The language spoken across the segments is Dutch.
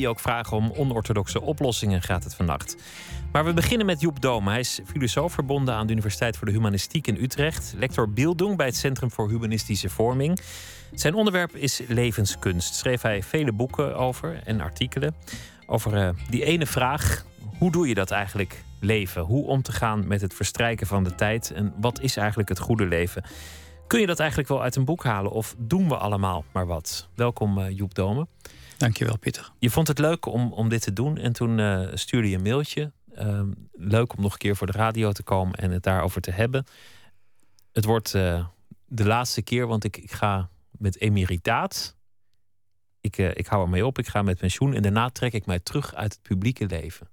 die ook vragen om onorthodoxe oplossingen gaat het vannacht. Maar we beginnen met Joep Doom. Hij is filosoof verbonden aan de Universiteit voor de Humanistiek in Utrecht. Lector Bildung bij het Centrum voor Humanistische Vorming. Zijn onderwerp is levenskunst. Schreef hij vele boeken over en artikelen. Over uh, die ene vraag: hoe doe je dat eigenlijk leven? Hoe om te gaan met het verstrijken van de tijd? En wat is eigenlijk het goede leven? Kun je dat eigenlijk wel uit een boek halen of doen we allemaal maar wat? Welkom uh, Joep Domen. Dankjewel Pieter. Je vond het leuk om, om dit te doen en toen uh, stuurde je een mailtje. Uh, leuk om nog een keer voor de radio te komen en het daarover te hebben. Het wordt uh, de laatste keer, want ik, ik ga met emeritaat. Ik, ik hou ermee op, ik ga met pensioen en daarna trek ik mij terug uit het publieke leven.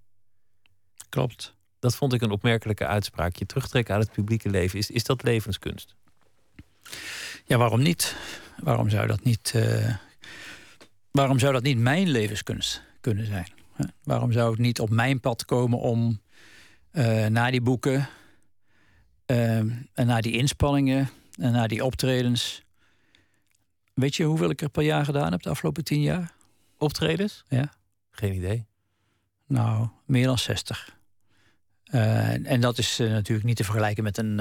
Klopt. Dat vond ik een opmerkelijke uitspraak. Je terugtrekken uit het publieke leven. Is, is dat levenskunst? Ja, waarom niet? Waarom zou dat niet, waarom zou dat niet mijn levenskunst kunnen zijn? Waarom zou het niet op mijn pad komen om uh, na die boeken uh, en na die inspanningen en na die optredens. Weet je hoeveel ik er per jaar gedaan heb de afgelopen tien jaar? Optredens? Ja. Geen idee. Nou, meer dan 60. Uh, en dat is natuurlijk niet te vergelijken met een,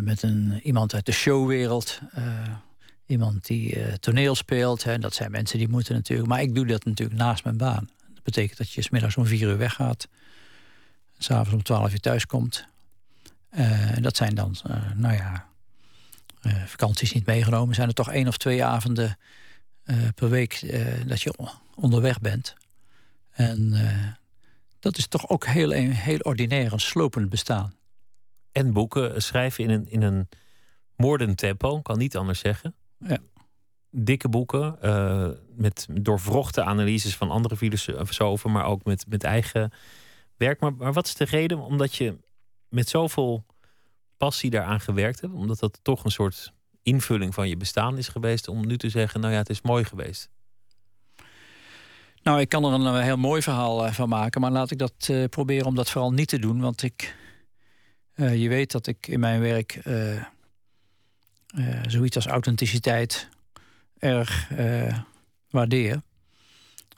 met een iemand uit de showwereld. Iemand die toneel speelt. Hè. Dat zijn mensen die moeten natuurlijk. Maar ik doe dat natuurlijk naast mijn baan. Dat betekent dat je smiddags om vier uur weggaat. S'avonds om twaalf uur thuis komt. En dat zijn dan, nou ja, vakanties niet meegenomen. Zijn er toch één of twee avonden per week dat je onderweg bent. En uh, dat is toch ook heel, heel ordinair, een slopend bestaan. En boeken schrijven in een, in een moordend tempo, kan niet anders zeggen. Ja. Dikke boeken, uh, met doorvrochte analyses van andere filosofen, maar ook met, met eigen werk. Maar, maar wat is de reden? Omdat je met zoveel passie daaraan gewerkt hebt, omdat dat toch een soort invulling van je bestaan is geweest, om nu te zeggen, nou ja, het is mooi geweest. Nou, ik kan er een heel mooi verhaal van maken, maar laat ik dat uh, proberen om dat vooral niet te doen. Want ik, uh, je weet dat ik in mijn werk uh, zoiets als authenticiteit erg waardeer.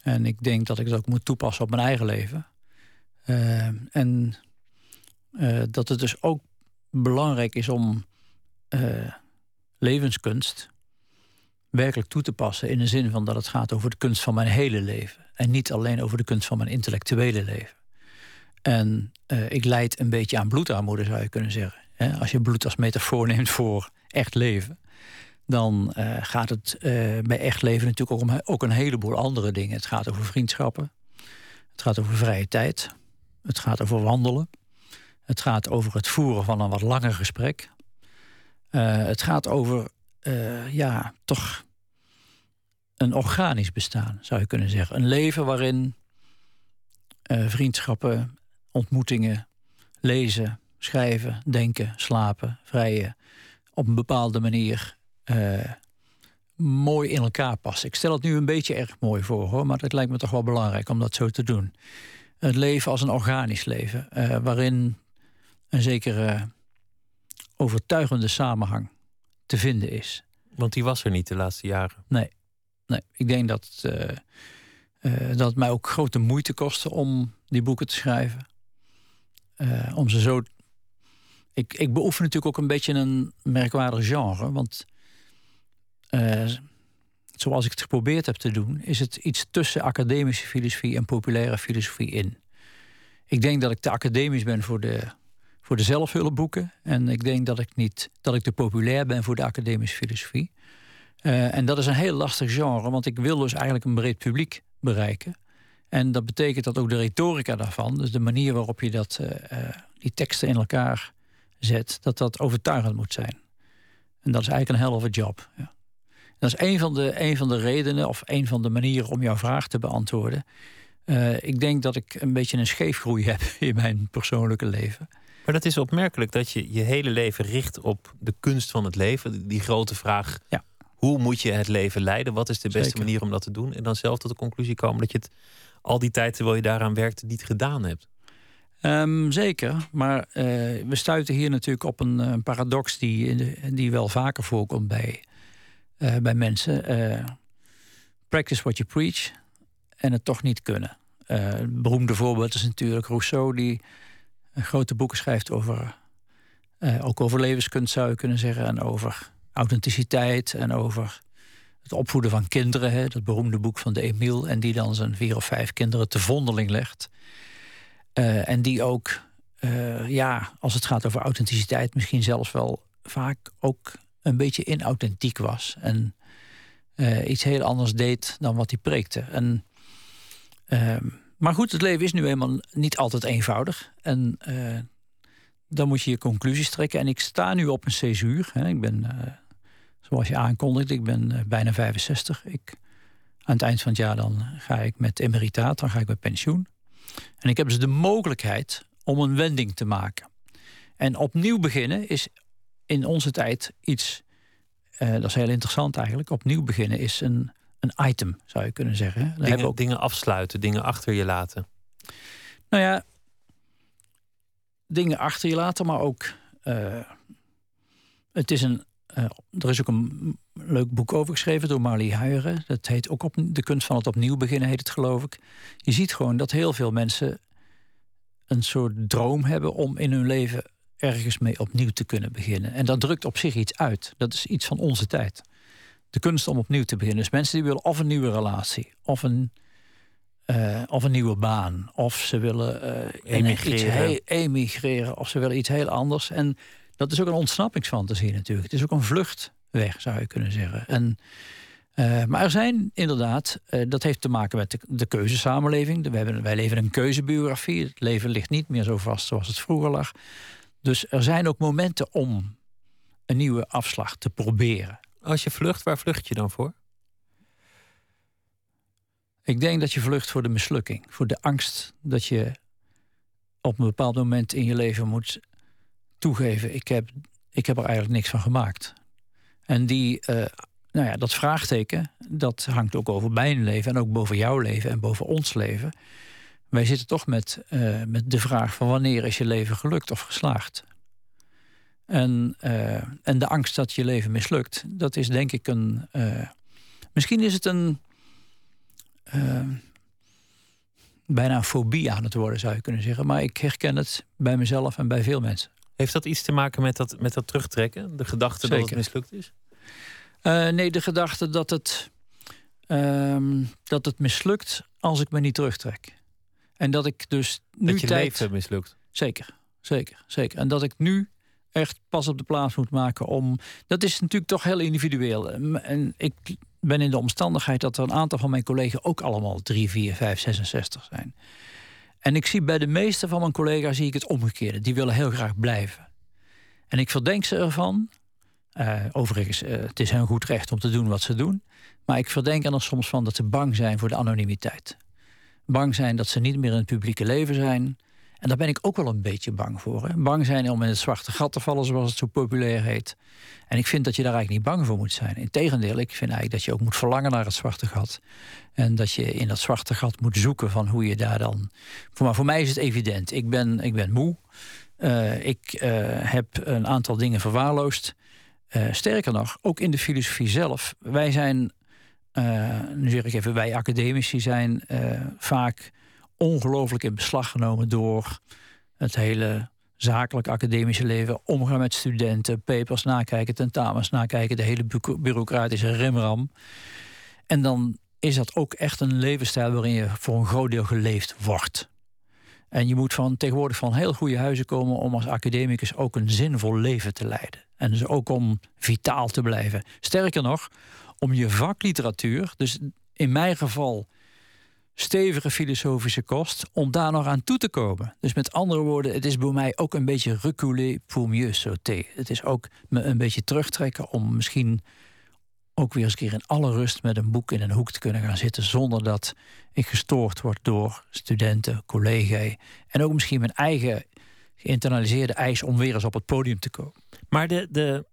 En ik denk dat ik dat ook moet toepassen op mijn eigen leven. en dat het dus ook belangrijk is om levenskunst werkelijk toe te passen. In de zin van dat het gaat over de kunst van mijn hele leven. En niet alleen over de kunst van mijn intellectuele leven. En ik leid een beetje aan bloedarmoede, zou je kunnen zeggen. als je bloed als metafoor neemt voor echt leven. Dan uh, gaat het uh, bij echt leven natuurlijk ook om ook een heleboel andere dingen. Het gaat over vriendschappen. Het gaat over vrije tijd. Het gaat over wandelen. Het gaat over het voeren van een wat langer gesprek. het gaat over ja, toch een organisch bestaan, zou je kunnen zeggen. Een leven waarin vriendschappen, ontmoetingen, lezen, schrijven, denken, slapen, vrijen, op een bepaalde manier uh, mooi in elkaar passen. Ik stel het nu een beetje erg mooi voor, hoor, maar het lijkt me toch wel belangrijk om dat zo te doen. Het leven als een organisch leven, waarin een zekere overtuigende samenhang te vinden is. Want die was er niet de laatste jaren. Nee, nee. ik denk dat, uh, uh, dat het mij ook grote moeite kostte om die boeken te schrijven. Uh, om ze zo. Ik, ik beoefen natuurlijk ook een beetje een merkwaardig genre. Want zoals ik het geprobeerd heb te doen, is het iets tussen academische filosofie en populaire filosofie in. Ik denk dat ik te academisch ben voor de voor de zelfhulpboeken. En ik denk dat ik niet dat ik te populair ben voor de academische filosofie. Uh, en dat is een heel lastig genre, want ik wil dus eigenlijk een breed publiek bereiken. En dat betekent dat ook de retorica daarvan, dus de manier waarop je dat, uh, die teksten in elkaar zet, dat dat overtuigend moet zijn. En dat is eigenlijk een hell of a job. Ja. Dat is een van, de, een van de redenen of een van de manieren om jouw vraag te beantwoorden. ik denk dat ik een beetje een scheefgroei heb in mijn persoonlijke leven. Maar dat is opmerkelijk dat je je hele leven richt op de kunst van het leven. Die grote vraag: ja. hoe moet je het leven leiden? Wat is de beste Zeker. manier om dat te doen? En dan zelf tot de conclusie komen dat je het al die tijd terwijl je daaraan werkt niet gedaan hebt. Um, zeker, maar uh, we stuiten hier natuurlijk op een, een paradox die, die wel vaker voorkomt bij, bij mensen. Practice what you preach en het toch niet kunnen. Het beroemde voorbeeld is natuurlijk Rousseau, die grote boeken schrijft over, ook over levenskunst zou je kunnen zeggen, en over authenticiteit en over het opvoeden van kinderen. Hè, dat beroemde boek van de Emile, en die dan zijn vier of vijf kinderen te vondeling legt. Uh, en die ook, ja, als het gaat over authenticiteit, misschien zelfs wel vaak ook een beetje inauthentiek was. En iets heel anders deed dan wat hij preekte. En Ehm, maar goed, het leven is nu eenmaal niet altijd eenvoudig. En dan moet je je conclusies trekken. En ik sta nu op een césuur. Hè. Ik ben, zoals je aankondigt, ik ben bijna 65. Ik, aan het eind van het jaar dan ga ik met emeritaat, dan ga ik met pensioen. En ik heb dus de mogelijkheid om een wending te maken. En opnieuw beginnen is in onze tijd iets, dat is heel interessant eigenlijk. Opnieuw beginnen is een een item, zou je kunnen zeggen. Dingen, ook... dingen afsluiten, dingen achter je laten. Nou ja, dingen achter je laten, maar ook. Uh, het is een. Uh, er is ook een leuk boek over geschreven door Marlie Huijeren. Dat heet ook op, De kunst van het opnieuw beginnen, heet het geloof ik. Je ziet gewoon dat heel veel mensen een soort droom hebben om in hun leven ergens mee opnieuw te kunnen beginnen. En dat drukt op zich iets uit. Dat is iets van onze tijd de kunst om opnieuw te beginnen. Dus mensen die willen of een nieuwe relatie, of een, uh, of een nieuwe baan, of ze willen uh, emigreren. emigreren, of ze willen iets heel anders. En dat is ook een ontsnappingsfantasie natuurlijk. Het is ook een vluchtweg, zou je kunnen zeggen. En, uh, maar er zijn inderdaad, dat heeft te maken met de, de keuzesamenleving. We hebben, wij leven in een keuzebiografie. Het leven ligt niet meer zo vast zoals het vroeger lag. Dus er zijn ook momenten om een nieuwe afslag te proberen. Als je vlucht, waar vlucht je dan voor? Ik denk dat je vlucht voor de mislukking. Voor de angst dat je op een bepaald moment in je leven moet toegeven: ik heb, ik heb er eigenlijk niks van gemaakt. En die, uh, nou ja, dat vraagteken, dat hangt ook over mijn leven en ook boven jouw leven en boven ons leven. Wij zitten toch met, uh, met de vraag van wanneer is je leven gelukt of geslaagd? En, uh, en de angst dat je leven mislukt, dat is denk ik een. Misschien is het een. Bijna een fobie aan het worden, zou je kunnen zeggen. Maar ik herken het bij mezelf en bij veel mensen. Heeft dat iets te maken met dat, met dat terugtrekken? De gedachte dat het mislukt is? nee, de gedachte dat het, ehm, dat het mislukt als ik me niet terugtrek. En dat ik dus nu. Dat je tijd... leven mislukt. Zeker, zeker, zeker. En dat ik nu echt pas op de plaats moet maken om. Dat is natuurlijk toch heel individueel. En ik ben in de omstandigheid dat er een aantal van mijn collega's ook allemaal 3, 4, 5, 66 zijn. En ik zie bij de meeste van mijn collega's zie ik het omgekeerde. Die willen heel graag blijven. En ik verdenk ze ervan. Uh, overigens, uh, het is hun goed recht om te doen wat ze doen. Maar ik verdenk er soms van dat ze bang zijn voor de anonimiteit. Bang zijn dat ze niet meer in het publieke leven zijn. En daar ben ik ook wel een beetje bang voor. Hè? Bang zijn om in het zwarte gat te vallen, zoals het zo populair heet. En ik vind dat je daar eigenlijk niet bang voor moet zijn. Integendeel, ik vind eigenlijk dat je ook moet verlangen naar het zwarte gat. En dat je in dat zwarte gat moet zoeken van hoe je daar dan. Maar voor mij is het evident. Ik ben, ik ben moe. Uh, ik uh, heb een aantal dingen verwaarloosd. Uh, sterker nog, ook in de filosofie zelf. Wij zijn, nu zeg ik even, wij academici zijn vaak ongelooflijk in beslag genomen door het hele zakelijk academische leven. Omgaan met studenten, papers nakijken, tentamens nakijken, de hele bureaucratische rimram. En dan is dat ook echt een levensstijl waarin je voor een groot deel geleefd wordt. En je moet van, tegenwoordig van heel goede huizen komen om als academicus ook een zinvol leven te leiden. En dus ook om vitaal te blijven. Sterker nog, om je vakliteratuur, dus in mijn geval stevige filosofische kost om daar nog aan toe te komen. Dus met andere woorden, het is bij mij ook een beetje reculer pour mieux sauter. Het is ook me een beetje terugtrekken om misschien ook weer eens een keer in alle rust met een boek in een hoek te kunnen gaan zitten zonder dat ik gestoord word door studenten, collega's en ook misschien mijn eigen geïnternaliseerde eis om weer eens op het podium te komen. Maar de, de,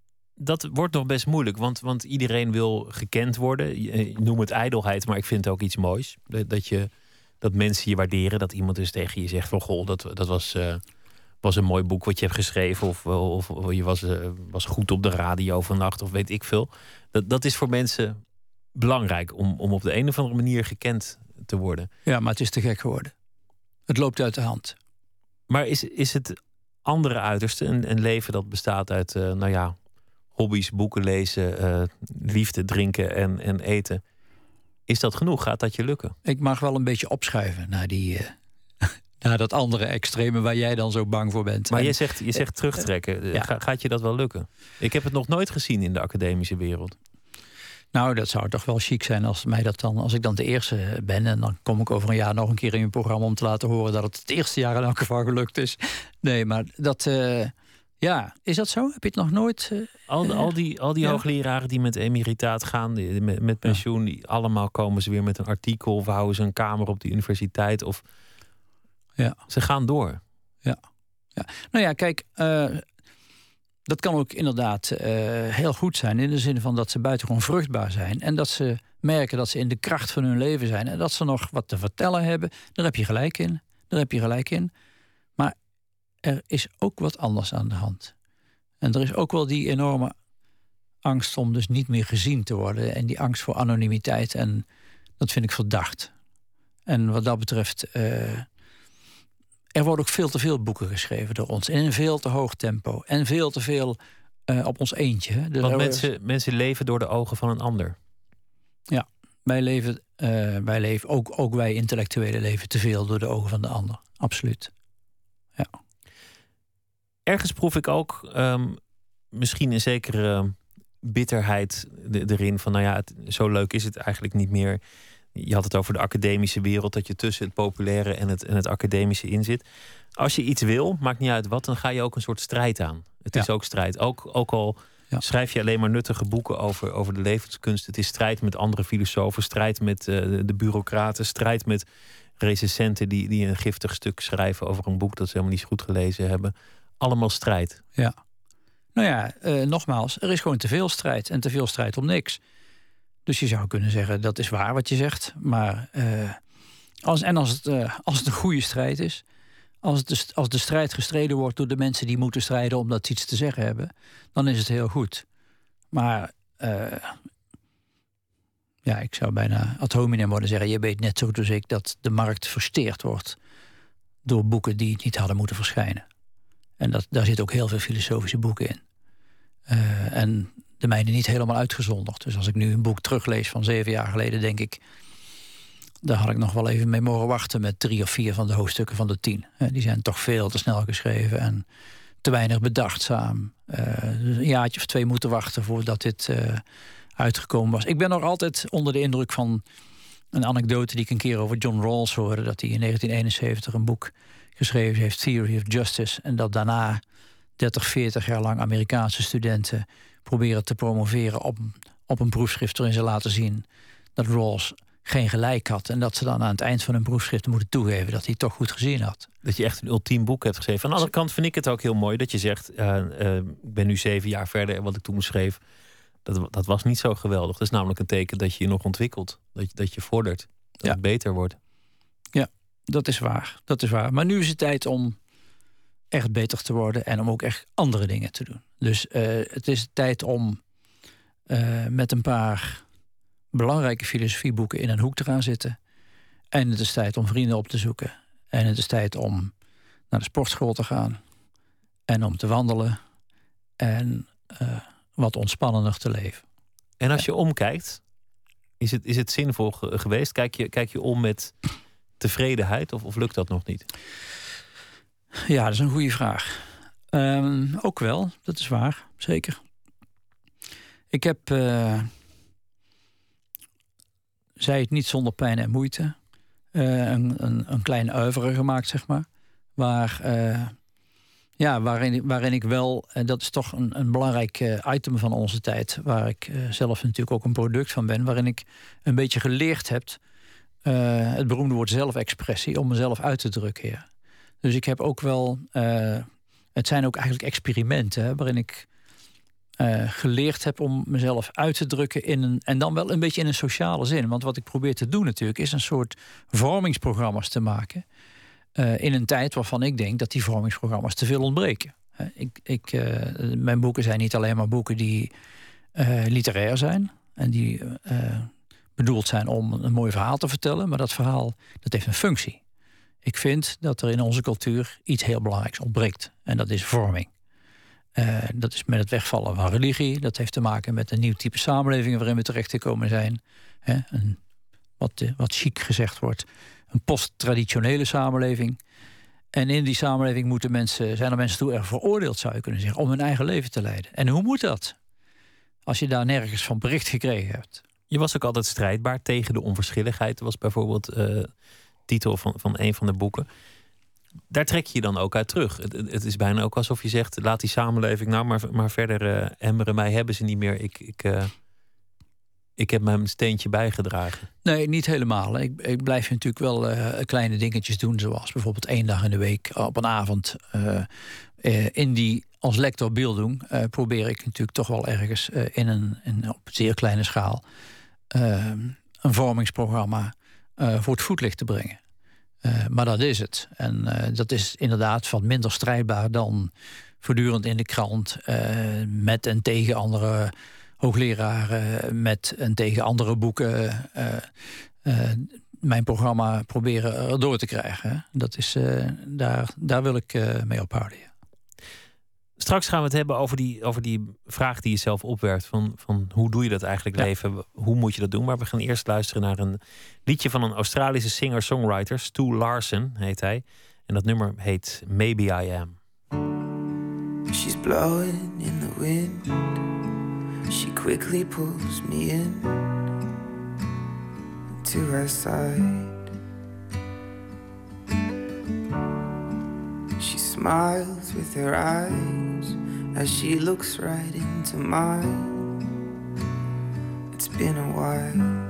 dat wordt nog best moeilijk, want, want iedereen wil gekend worden. Je, noem het ijdelheid, maar ik vind het ook iets moois. Dat, je, dat mensen je waarderen, dat iemand dus tegen je zegt van... goh, dat, dat was, uh, was een mooi boek wat je hebt geschreven... of, of, of je was, uh, was goed op de radio vannacht, of weet ik veel. Dat, dat is voor mensen belangrijk om, om op de een of andere manier gekend te worden. Ja, maar het is te gek geworden. Het loopt uit de hand. Maar is, is het andere uiterste, een, een leven dat bestaat uit, uh, nou ja, hobby's, boeken lezen, uh, liefde, drinken en, en eten. Is dat genoeg? Gaat dat je lukken? Ik mag wel een beetje opschuiven naar, die, uh, naar dat andere extreme waar jij dan zo bang voor bent. Maar en, je zegt, je zegt terugtrekken. Ja. gaat je dat wel lukken? Ik heb het nog nooit gezien in de academische wereld. Nou, dat zou toch wel chic zijn als, mij dat dan, als ik dan de eerste ben. En dan kom ik over een jaar nog een keer in je programma om te laten horen dat het het eerste jaar in elk geval gelukt is. Nee, maar dat. Uh, ja, is dat zo? Heb je het nog nooit? Uh, al, al die, al die hoogleraren die met emeritaat gaan, die, met, met pensioen, die allemaal komen ze weer met een artikel of houden ze een kamer op de universiteit. Of ja. ze gaan door. Ja. ja. Nou ja, kijk, uh, dat kan ook inderdaad uh, heel goed zijn. In de zin van dat ze buitengewoon vruchtbaar zijn. En dat ze merken dat ze in de kracht van hun leven zijn. En dat ze nog wat te vertellen hebben. Daar heb je gelijk in. Daar heb je gelijk in. Er is ook wat anders aan de hand. En er is ook wel die enorme angst om dus niet meer gezien te worden. En die angst voor anonimiteit. En dat vind ik verdacht. En wat dat betreft. Uh, er worden ook veel te veel boeken geschreven door ons. In een veel te hoog tempo. En veel te veel uh, op ons eentje. Dus Want mensen, mensen leven door de ogen van een ander. Ja, wij leven, uh, wij leven ook, ook wij intellectuelen leven te veel door de ogen van de ander. Absoluut. Ja. Ergens proef ik ook um, misschien een zekere bitterheid erin. Van nou ja, het, zo leuk is het eigenlijk niet meer je had het over de academische wereld, dat je tussen het populaire en het, en het academische in zit. Als je iets wil, maakt niet uit wat, dan ga je ook een soort strijd aan. Het is ook strijd. Ook, ook al schrijf je alleen maar nuttige boeken over, over de levenskunst. Het is strijd met andere filosofen, strijd met uh, de bureaucraten, strijd met recensenten die, die een giftig stuk schrijven over een boek dat ze helemaal niet goed gelezen hebben. Allemaal strijd. Ja. Nou ja, uh, nogmaals, er is gewoon te veel strijd en te veel strijd om niks. Dus je zou kunnen zeggen, dat is waar wat je zegt. Maar uh, als, en als het, uh, als het een goede strijd is, als, het de, als de strijd gestreden wordt door de mensen die moeten strijden omdat ze iets te zeggen hebben, dan is het heel goed. Maar ja, ik zou bijna ad hominem worden zeggen, je weet net zo als ik dat de markt versteerd wordt door boeken die niet hadden moeten verschijnen. En dat, daar zitten ook heel veel filosofische boeken in. en de mijne niet helemaal uitgezonderd. Dus als ik nu een boek teruglees van zeven jaar geleden, denk ik. Daar had ik nog wel even mee mogen wachten met drie of vier van de hoofdstukken van de tien. Die zijn toch veel te snel geschreven en te weinig bedachtzaam. Uh, een jaartje of twee moeten wachten voordat dit uitgekomen was. Ik ben nog altijd onder de indruk van een anekdote die ik een keer over John Rawls hoorde. Dat hij in 1971 een boek geschreven heeft, Theory of Justice. En dat daarna 30, 40 jaar lang Amerikaanse studenten proberen te promoveren op, op een proefschrift waarin ze laten zien dat Rawls geen gelijk had. En dat ze dan aan het eind van een proefschrift moeten toegeven dat hij toch goed gezien had. Dat je echt een ultiem boek hebt geschreven. Aan de andere kant vind ik het ook heel mooi dat je zegt: uh, Ik ben nu zeven jaar verder en wat ik toen schreef, dat, dat was niet zo geweldig. Dat is namelijk een teken dat je je nog ontwikkelt, dat je, dat je vordert, dat het beter wordt. Dat is waar. Dat is waar. Maar nu is het tijd om echt beter te worden en om ook echt andere dingen te doen. Dus uh, het is tijd om uh, met een paar belangrijke filosofieboeken in een hoek te gaan zitten. En het is tijd om vrienden op te zoeken. En het is tijd om naar de sportschool te gaan. En om te wandelen. En uh, wat ontspannender te leven. En als je omkijkt, is het, is het zinvol geweest? Kijk je, kijk je om met tevredenheid of, of lukt dat nog niet? Ja, dat is een goede vraag. Um, ook wel, dat is waar, zeker. Ik heb, uh, zei het niet zonder pijn en moeite, uh, een, een, een klein uiveren gemaakt, zeg maar. Waar, uh, ja, waarin, waarin ik wel, en dat is toch een, een belangrijk item van onze tijd, waar ik zelf natuurlijk ook een product van ben, waarin ik een beetje geleerd heb, het beroemde woord zelfexpressie, om mezelf uit te drukken. Dus ik heb ook wel. Uh, het zijn ook eigenlijk experimenten hè, waarin ik uh, geleerd heb om mezelf uit te drukken in een. En dan wel een beetje in een sociale zin. Want wat ik probeer te doen natuurlijk is een soort vormingsprogramma's te maken. In een tijd waarvan ik denk dat die vormingsprogramma's te veel ontbreken. ik, ik, mijn boeken zijn niet alleen maar boeken die literair zijn en die bedoeld zijn om een mooi verhaal te vertellen, maar dat verhaal dat heeft een functie. Ik vind dat er in onze cultuur iets heel belangrijks ontbreekt. En dat is vorming. Uh, dat is met het wegvallen van religie. Dat heeft te maken met een nieuw type samenleving waarin we terecht gekomen zijn. een, wat, wat chic gezegd wordt, een post-traditionele samenleving. En in die samenleving moeten mensen, zijn er mensen toe erg veroordeeld, zou je kunnen zeggen, om hun eigen leven te leiden. En hoe moet dat? Als je daar nergens van bericht gekregen hebt. Je was ook altijd strijdbaar tegen de onverschilligheid. Was bijvoorbeeld uh, titel van, van een van de boeken. Daar trek je je dan ook uit terug. Het, het, is bijna ook alsof je zegt: laat die samenleving nou maar, maar verder uh, emmeren. Mij hebben ze niet meer. Ik, ik, uh, ik heb mijn steentje bijgedragen. Nee, niet helemaal. Ik, ik blijf natuurlijk wel kleine dingetjes doen. Zoals bijvoorbeeld één dag in de week op een avond. in die als lector beelddoen probeer ik natuurlijk toch wel ergens in een in, op zeer kleine schaal een vormingsprogramma voor het voetlicht te brengen. Uh, maar dat is het. En dat is inderdaad wat minder strijdbaar dan voortdurend in de krant met en tegen andere hoogleraren, met en tegen andere boeken. mijn programma proberen door te krijgen. Dat is, daar, daar wil ik mee ophouden. Ja. Straks gaan we het hebben over die, over die vraag die je zelf opwerpt. Van, van hoe doe je dat eigenlijk leven? Hoe moet je dat doen? Maar we gaan eerst luisteren naar een liedje van een Australische singer-songwriter. Stu Larsen heet hij. En dat nummer heet Maybe I Am. She's blowing in the wind. She quickly pulls me in to her side. She smiles with her eyes as she looks right into mine. It's been a while.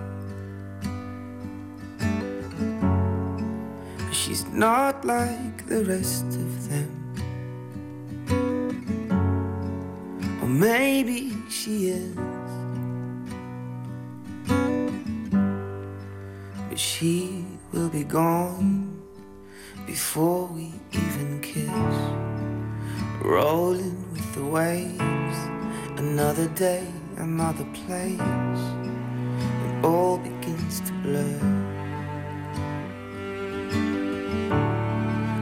She's not like the rest of them. Or maybe she is. But she will be gone before we even kiss. Rolling with the waves, another day, another place. It all begins to blur.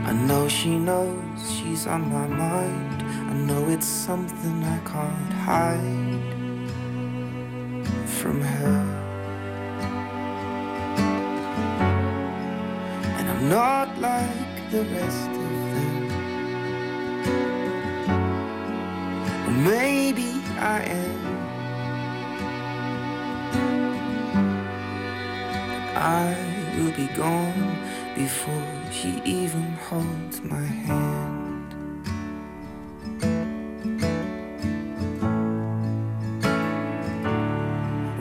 I know she knows she's on my mind. I know it's something I can't hide from her. Like the rest of them. Or maybe I am. I will be gone before she even holds my hand.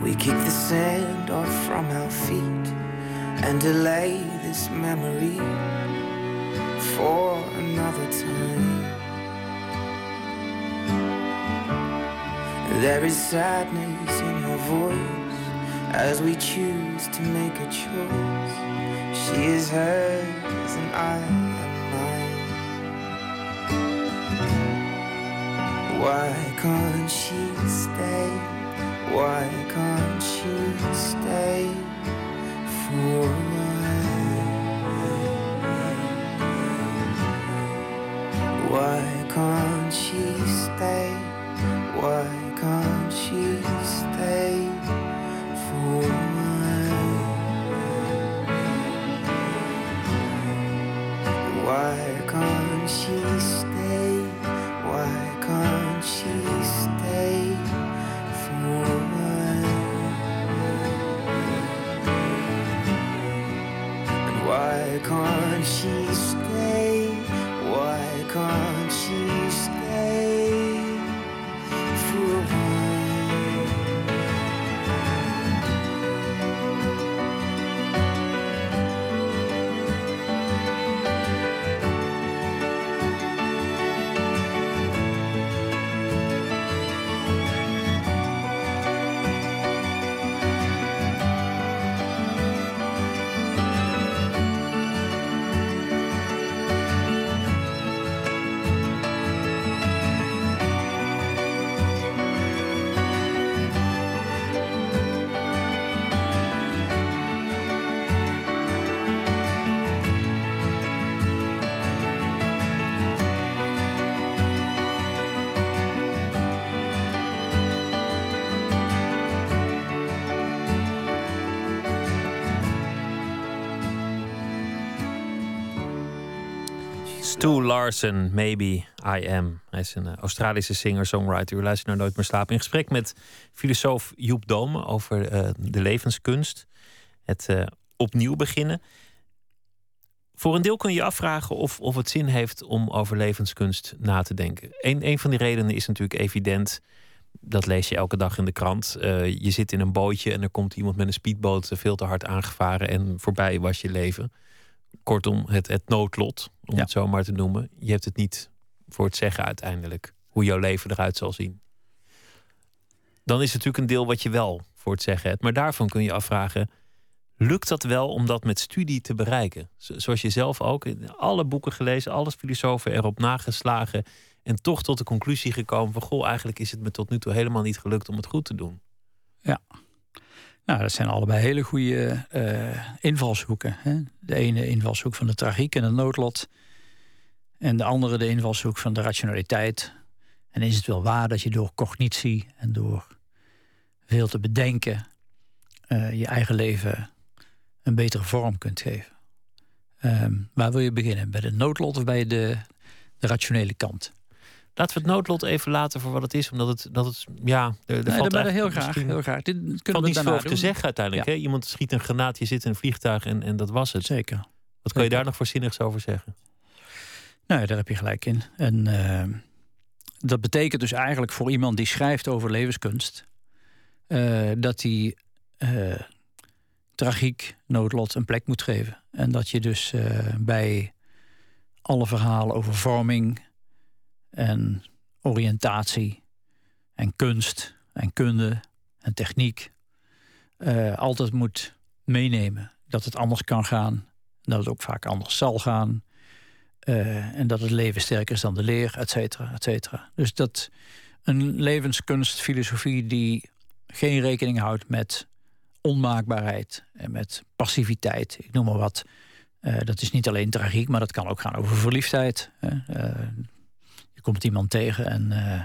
We kick the sand off from our feet and delay this memory for another time. There is sadness in her voice as we choose to make a choice. She is hers and I am mine. Why can't she stay? Why can't she stay for Stu Larsen, Maybe I Am. Hij is een eh, Australische singer-songwriter. U luistert naar Nooit meer slapen. In gesprek met filosoof Joep Dome over uh, de levenskunst. Het uh, opnieuw beginnen. Voor een deel kun je je afvragen of, of het zin heeft om over levenskunst na te denken. Een, een van die redenen is natuurlijk evident. Dat lees je elke dag in de krant. je zit in een bootje en er komt iemand met een speedboot veel te hard aangevaren en voorbij was je leven. Kortom, het, het noodlot, om het zo maar te noemen. Je hebt het niet voor het zeggen uiteindelijk, hoe jouw leven eruit zal zien. Dan is het natuurlijk een deel wat je wel voor het zeggen hebt. Maar daarvan kun je afvragen, lukt dat wel om dat met studie te bereiken? Zoals je zelf ook, alle boeken gelezen, alles filosofen erop nageslagen... en toch tot de conclusie gekomen van... goh, eigenlijk is het me tot nu toe helemaal niet gelukt om het goed te doen. Ja, nou, dat zijn allebei hele goede uh, invalshoeken. Hè? De ene invalshoek van de tragiek en het noodlot. En de andere de invalshoek van de rationaliteit. En is het wel waar dat je door cognitie en door veel te bedenken uh, je eigen leven een betere vorm kunt geven? Um, waar wil je beginnen? Bij de noodlot of bij de, de rationele kant? Laten we het noodlot even laten voor wat het is. Omdat het, dat het ja, er, er valt heel graag, heel graag. Dit kunnen we niet zoveel over te zeggen uiteindelijk. Hè? Iemand schiet een granaat, je zit in een vliegtuig en, en dat was het. Zeker. Wat kan je daar nog voor zinnigs over zeggen? Nou, daar heb je gelijk in. En uh, dat betekent dus eigenlijk voor iemand die schrijft over levenskunst... Uh, dat hij uh, tragiek, noodlot een plek moet geven. En dat je dus bij alle verhalen over vorming en oriëntatie en kunst en kunde en techniek uh, altijd moet meenemen. Dat het anders kan gaan, dat het ook vaak anders zal gaan. Uh, en dat het leven sterker is dan de leer, et cetera, et cetera. Dus dat een levenskunstfilosofie die geen rekening houdt met onmaakbaarheid en met passiviteit, ik noem maar wat. Uh, dat is niet alleen tragiek, maar dat kan ook gaan over verliefdheid. Uh, je komt iemand tegen en, uh,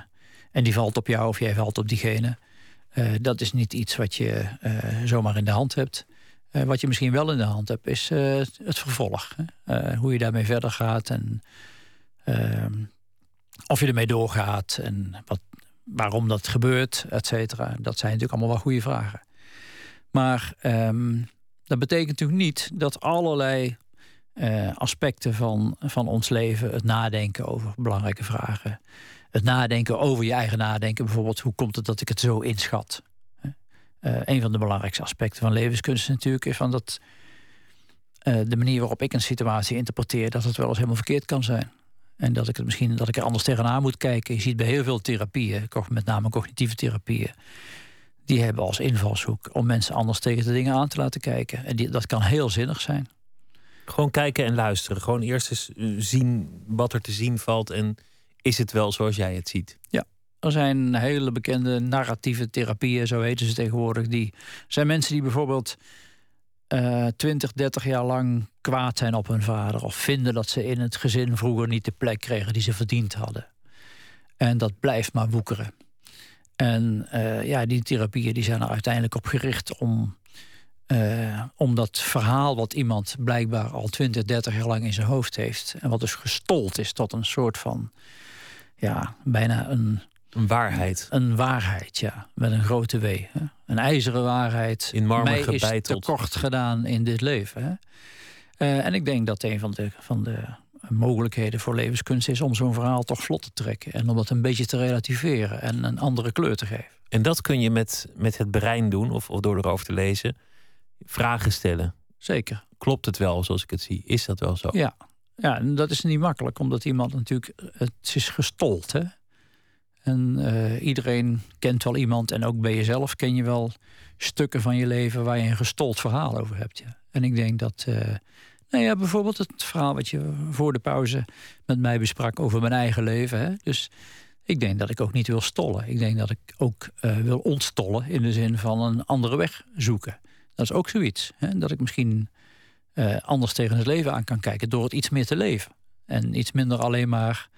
en die valt op jou of jij valt op diegene. Uh, dat is niet iets wat je uh, zomaar in de hand hebt. wat je misschien wel in de hand hebt, is het vervolg. hoe je daarmee verder gaat en ehm, of je ermee doorgaat en wat, waarom dat gebeurt, et cetera. Dat zijn natuurlijk allemaal wel goede vragen. Maar um, dat betekent natuurlijk niet dat allerlei uh, aspecten van, van ons leven. Het nadenken over belangrijke vragen. Het nadenken over je eigen nadenken. Bijvoorbeeld, hoe komt het dat ik het zo inschat? Uh, een van de belangrijkste aspecten van levenskunst natuurlijk is van dat uh, de manier waarop ik een situatie interpreteer, dat het wel eens helemaal verkeerd kan zijn. En dat ik het misschien dat ik er anders tegenaan moet kijken. Je ziet bij heel veel therapieën, met name cognitieve therapieën, die hebben als invalshoek om mensen anders tegen de dingen aan te laten kijken. En die, dat kan heel zinnig zijn. Gewoon kijken en luisteren. Gewoon eerst eens eh, zien wat er te zien valt. En is het wel zoals jij het ziet? Ja. Er zijn hele bekende narratieve therapieën, zo heten ze tegenwoordig. Die zijn mensen die bijvoorbeeld uh, 20, 30 jaar lang kwaad zijn op hun vader. Of vinden dat ze in het gezin vroeger niet de plek kregen die ze verdiend hadden. En dat blijft maar woekeren. En uh, ja, die therapieën die zijn er uiteindelijk op gericht om uh, om dat verhaal wat iemand blijkbaar al 20, 30 jaar lang in zijn hoofd heeft. En wat dus gestold is tot een soort van, ja, bijna een. Een waarheid. Een waarheid, ja. Met een grote W. Hè? Een ijzeren waarheid. In marmer Mij gebeiteld. is tekort gedaan in dit leven. Hè? Uh, en ik denk dat een van de, van de mogelijkheden voor levenskunst is om zo'n verhaal toch vlot te trekken. En om dat een beetje te relativeren en een andere kleur te geven. En dat kun je met, met het brein doen, of, of door erover te lezen vragen stellen. Zeker. Klopt het wel zoals ik het zie? Is dat wel zo? Ja, ja en dat is niet makkelijk, omdat iemand natuurlijk. Het is gestold. Hè? En uh, iedereen kent wel iemand, en ook bij jezelf ken je wel stukken van je leven waar je een gestold verhaal over hebt. Ja. En ik denk dat. Uh, nou ja, bijvoorbeeld het verhaal wat je voor de pauze met mij besprak over mijn eigen leven. Hè? Dus ik denk dat ik ook niet wil stollen. Ik denk dat ik ook uh, wil ontstollen in de zin van een andere weg zoeken. Dat is ook zoiets. Hè? Dat ik misschien uh, anders tegen het leven aan kan kijken door het iets meer te leven. En iets minder alleen maar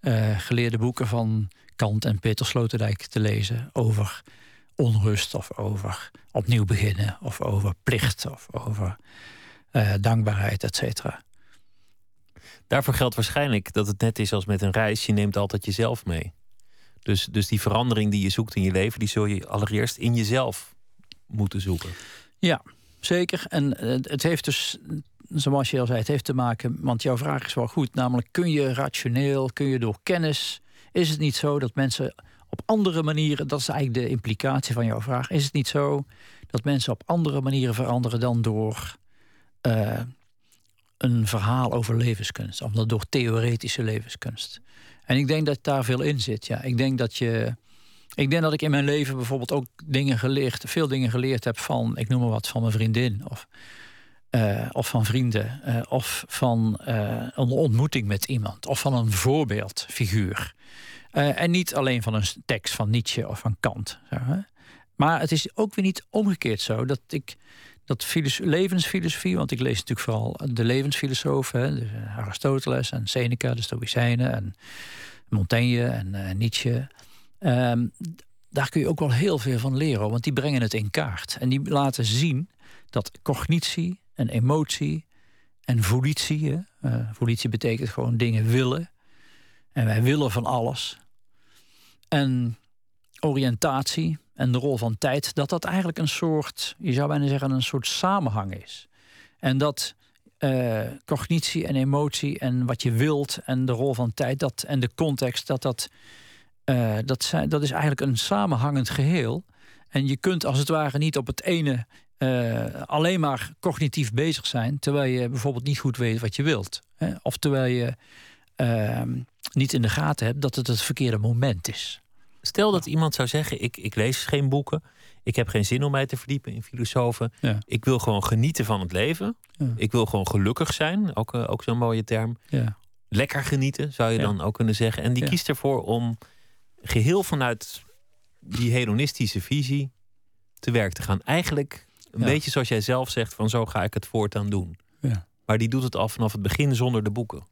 uh, geleerde boeken van Kant en Peter Sloterdijk te lezen over onrust of over opnieuw beginnen of over plicht of over uh, dankbaarheid, et cetera. Daarvoor geldt waarschijnlijk dat het net is als met een reis. Je neemt altijd jezelf mee. Dus, dus die verandering die je zoekt in je leven, die zul je allereerst in jezelf moeten zoeken. Ja, zeker. En eh, het heeft dus, zoals je al zei, het heeft te maken, want jouw vraag is wel goed, namelijk kun je rationeel, kun je door kennis, is het niet zo dat mensen op andere manieren, dat is eigenlijk de implicatie van jouw vraag, is het niet zo dat mensen op andere manieren veranderen dan door uh, een verhaal over levenskunst, of door theoretische levenskunst? En ik denk dat daar veel in zit. Ja. Ik denk dat je. Ik denk dat ik in mijn leven bijvoorbeeld ook dingen geleerd, veel dingen geleerd heb van, ik noem maar wat, van mijn vriendin. Of, uh, of van vrienden. Uh, of van uh, een ontmoeting met iemand. Of van een voorbeeldfiguur. en niet alleen van een tekst van Nietzsche of van Kant. Hè? Maar het is ook weer niet omgekeerd zo dat ik dat levensfilosofie, want ik lees natuurlijk vooral de levensfilosofen, dus Aristoteles en Seneca, de Stoïcijnen en Montaigne en Nietzsche. Um, daar kun je ook wel heel veel van leren, want die brengen het in kaart. En die laten zien dat cognitie en emotie en volitie, uh, volitie betekent gewoon dingen willen. En wij willen van alles. En oriëntatie, en de rol van tijd, dat dat eigenlijk een soort, je zou bijna zeggen, een soort samenhang is. En dat uh, cognitie en emotie en wat je wilt en de rol van tijd dat, en de context, dat, dat, uh, dat, zijn, dat is eigenlijk een samenhangend geheel. En je kunt als het ware niet op het ene uh, alleen maar cognitief bezig zijn, terwijl je bijvoorbeeld niet goed weet wat je wilt. Hè? Of terwijl je ehm, niet in de gaten hebt dat het het verkeerde moment is. Stel dat iemand zou zeggen: ik, ik lees geen boeken. Ik heb geen zin om mij te verdiepen in filosofen. Ik wil gewoon genieten van het leven. Ik wil gewoon gelukkig zijn. Ook, uh, ook zo'n mooie term. Ja. Lekker genieten, zou je dan ook kunnen zeggen. En die kiest ervoor om geheel vanuit die hedonistische visie te werk te gaan. Eigenlijk een beetje zoals jij zelf zegt: van zo ga ik het voortaan doen. Maar die doet het al vanaf het begin zonder de boeken.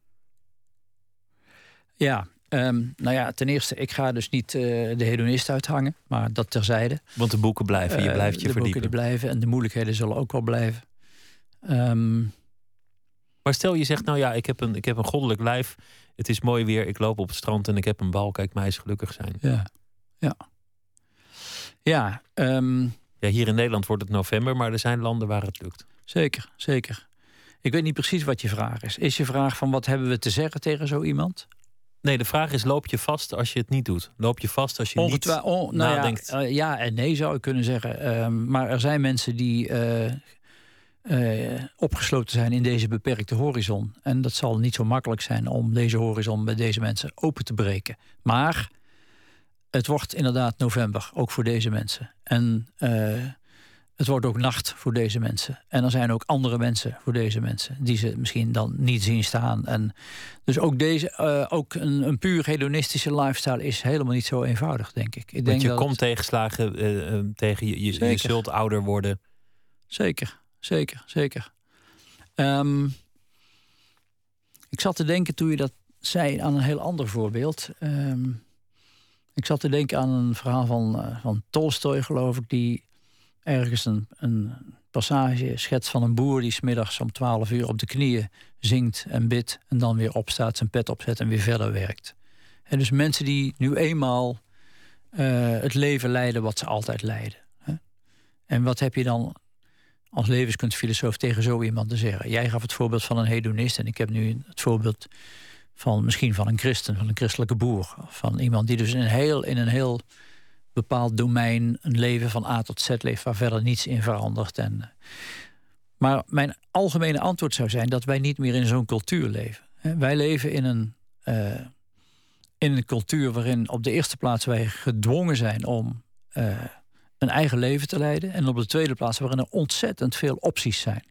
Ja, Um, nou ja, ten eerste, ik ga dus niet uh, de hedonist uithangen, maar dat terzijde. Want de boeken blijven, je blijft je uh, de verdiepen. De boeken blijven en de moeilijkheden zullen ook wel blijven. Um, maar stel je zegt, nou ja, ik heb, een, ik heb een goddelijk lijf. Het is mooi weer, ik loop op het strand en ik heb een bal. Kijk, mij is gelukkig zijn. Ja, ja. Ja, um, ja, hier in Nederland wordt het november, maar er zijn landen waar het lukt. Zeker, zeker. Ik weet niet precies wat je vraag is. Is je vraag van wat hebben we te zeggen tegen zo iemand? Nee, de vraag is: loop je vast als je het niet doet? Loop je vast als je niet oh, nou nadenkt? Ja, uh, ja, en nee zou ik kunnen zeggen. Uh, maar er zijn mensen die uh, opgesloten zijn in deze beperkte horizon. En dat zal niet zo makkelijk zijn om deze horizon bij deze mensen open te breken. Maar het wordt inderdaad november, ook voor deze mensen. En het wordt ook nacht voor deze mensen. En er zijn ook andere mensen voor deze mensen. Die ze misschien dan niet zien staan. En dus ook, deze, uh, ook een, een, puur hedonistische lifestyle is helemaal niet zo eenvoudig, denk ik. ik denk je dat komt tegenslagen uh, tegen je. Je, je, zult ouder worden. Zeker, zeker, zeker. Um, ik zat te denken toen je dat zei aan een heel ander voorbeeld. Um, ik zat te denken aan een verhaal van, uh, van Tolstoy, geloof ik, die ergens een, een passage, schets van een boer die smiddags om 12 uur op de knieën zingt en bidt en dan weer opstaat, zijn pet opzet en weer verder werkt. En dus mensen die nu eenmaal uh, het leven leiden wat ze altijd leiden. Hè? En wat heb je dan als levenskunstfilosoof tegen zo iemand te zeggen? Jij gaf het voorbeeld van een hedonist en ik heb nu het voorbeeld van misschien van een christen, van een christelijke boer. Van iemand die dus in een heel, in een heel bepaald domein een leven van A tot Z leeft waar verder niets in verandert. En, eh, maar mijn algemene antwoord zou zijn dat wij niet meer in zo'n cultuur leven. Wij leven in een, uh, in een cultuur waarin op de eerste plaats wij gedwongen zijn om uh, een eigen leven te leiden. En op de tweede plaats waarin er ontzettend veel opties zijn.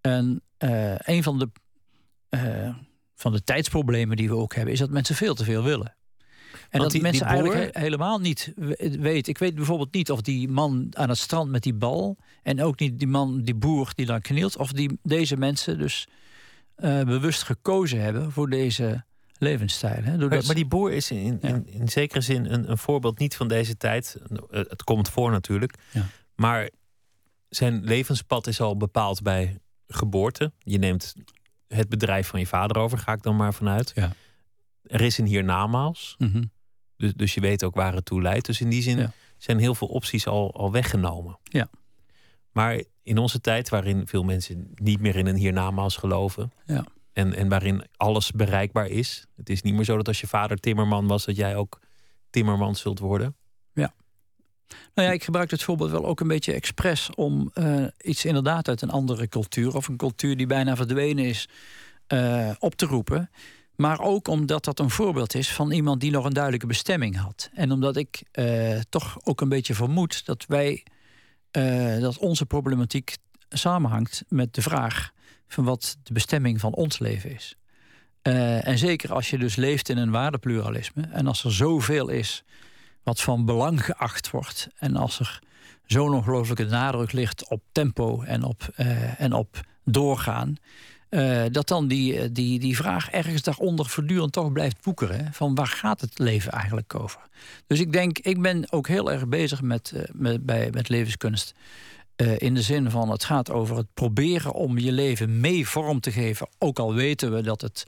En uh, een van de, van de tijdsproblemen die we ook hebben, is dat mensen veel te veel willen. En dat die, mensen eigenlijk helemaal niet weten. Ik weet bijvoorbeeld niet of die man aan het strand met die bal. en ook niet die man, die boer die daar knielt. of die, deze mensen dus uh, bewust gekozen hebben voor deze levensstijl. Hè? Maar, maar, die boer is in, in, in zekere zin een, een, voorbeeld niet van deze tijd. Het komt voor natuurlijk. Ja. Maar zijn levenspad is al bepaald bij geboorte. Je neemt het bedrijf van je vader over, ga ik dan maar vanuit. Ja. Er is een hiernamaals. Mhm. Dus, dus je weet ook waar het toe leidt. Dus in die zin Ja. zijn heel veel opties al, al weggenomen. Ja. Maar in onze tijd, waarin veel mensen niet meer in een hiernamaals geloven. Ja. En, en waarin alles bereikbaar is. Het is niet meer zo dat als je vader timmerman was, dat jij ook timmerman zult worden. Nou ja, ik gebruik het voorbeeld wel ook een beetje expres om eh, iets inderdaad uit een andere cultuur of een cultuur die bijna verdwenen is eh, op te roepen. Maar ook omdat dat een voorbeeld is van iemand die nog een duidelijke bestemming had. En omdat ik eh, toch ook een beetje vermoed dat wij dat onze problematiek samenhangt met de vraag van wat de bestemming van ons leven is. Eh, en zeker als je dus leeft in een waardepluralisme en als er zoveel is wat van belang geacht wordt. En als er zo'n ongelooflijke nadruk ligt op tempo en op, eh, en op doorgaan. eh, dat dan die, die, die vraag ergens daaronder voortdurend toch blijft boekeren. Van waar gaat het leven eigenlijk over? Dus ik denk, ik ben ook heel erg bezig met, met, bij, met levenskunst. Eh, in de zin van het gaat over het proberen om je leven mee vorm te geven. Ook al weten we dat het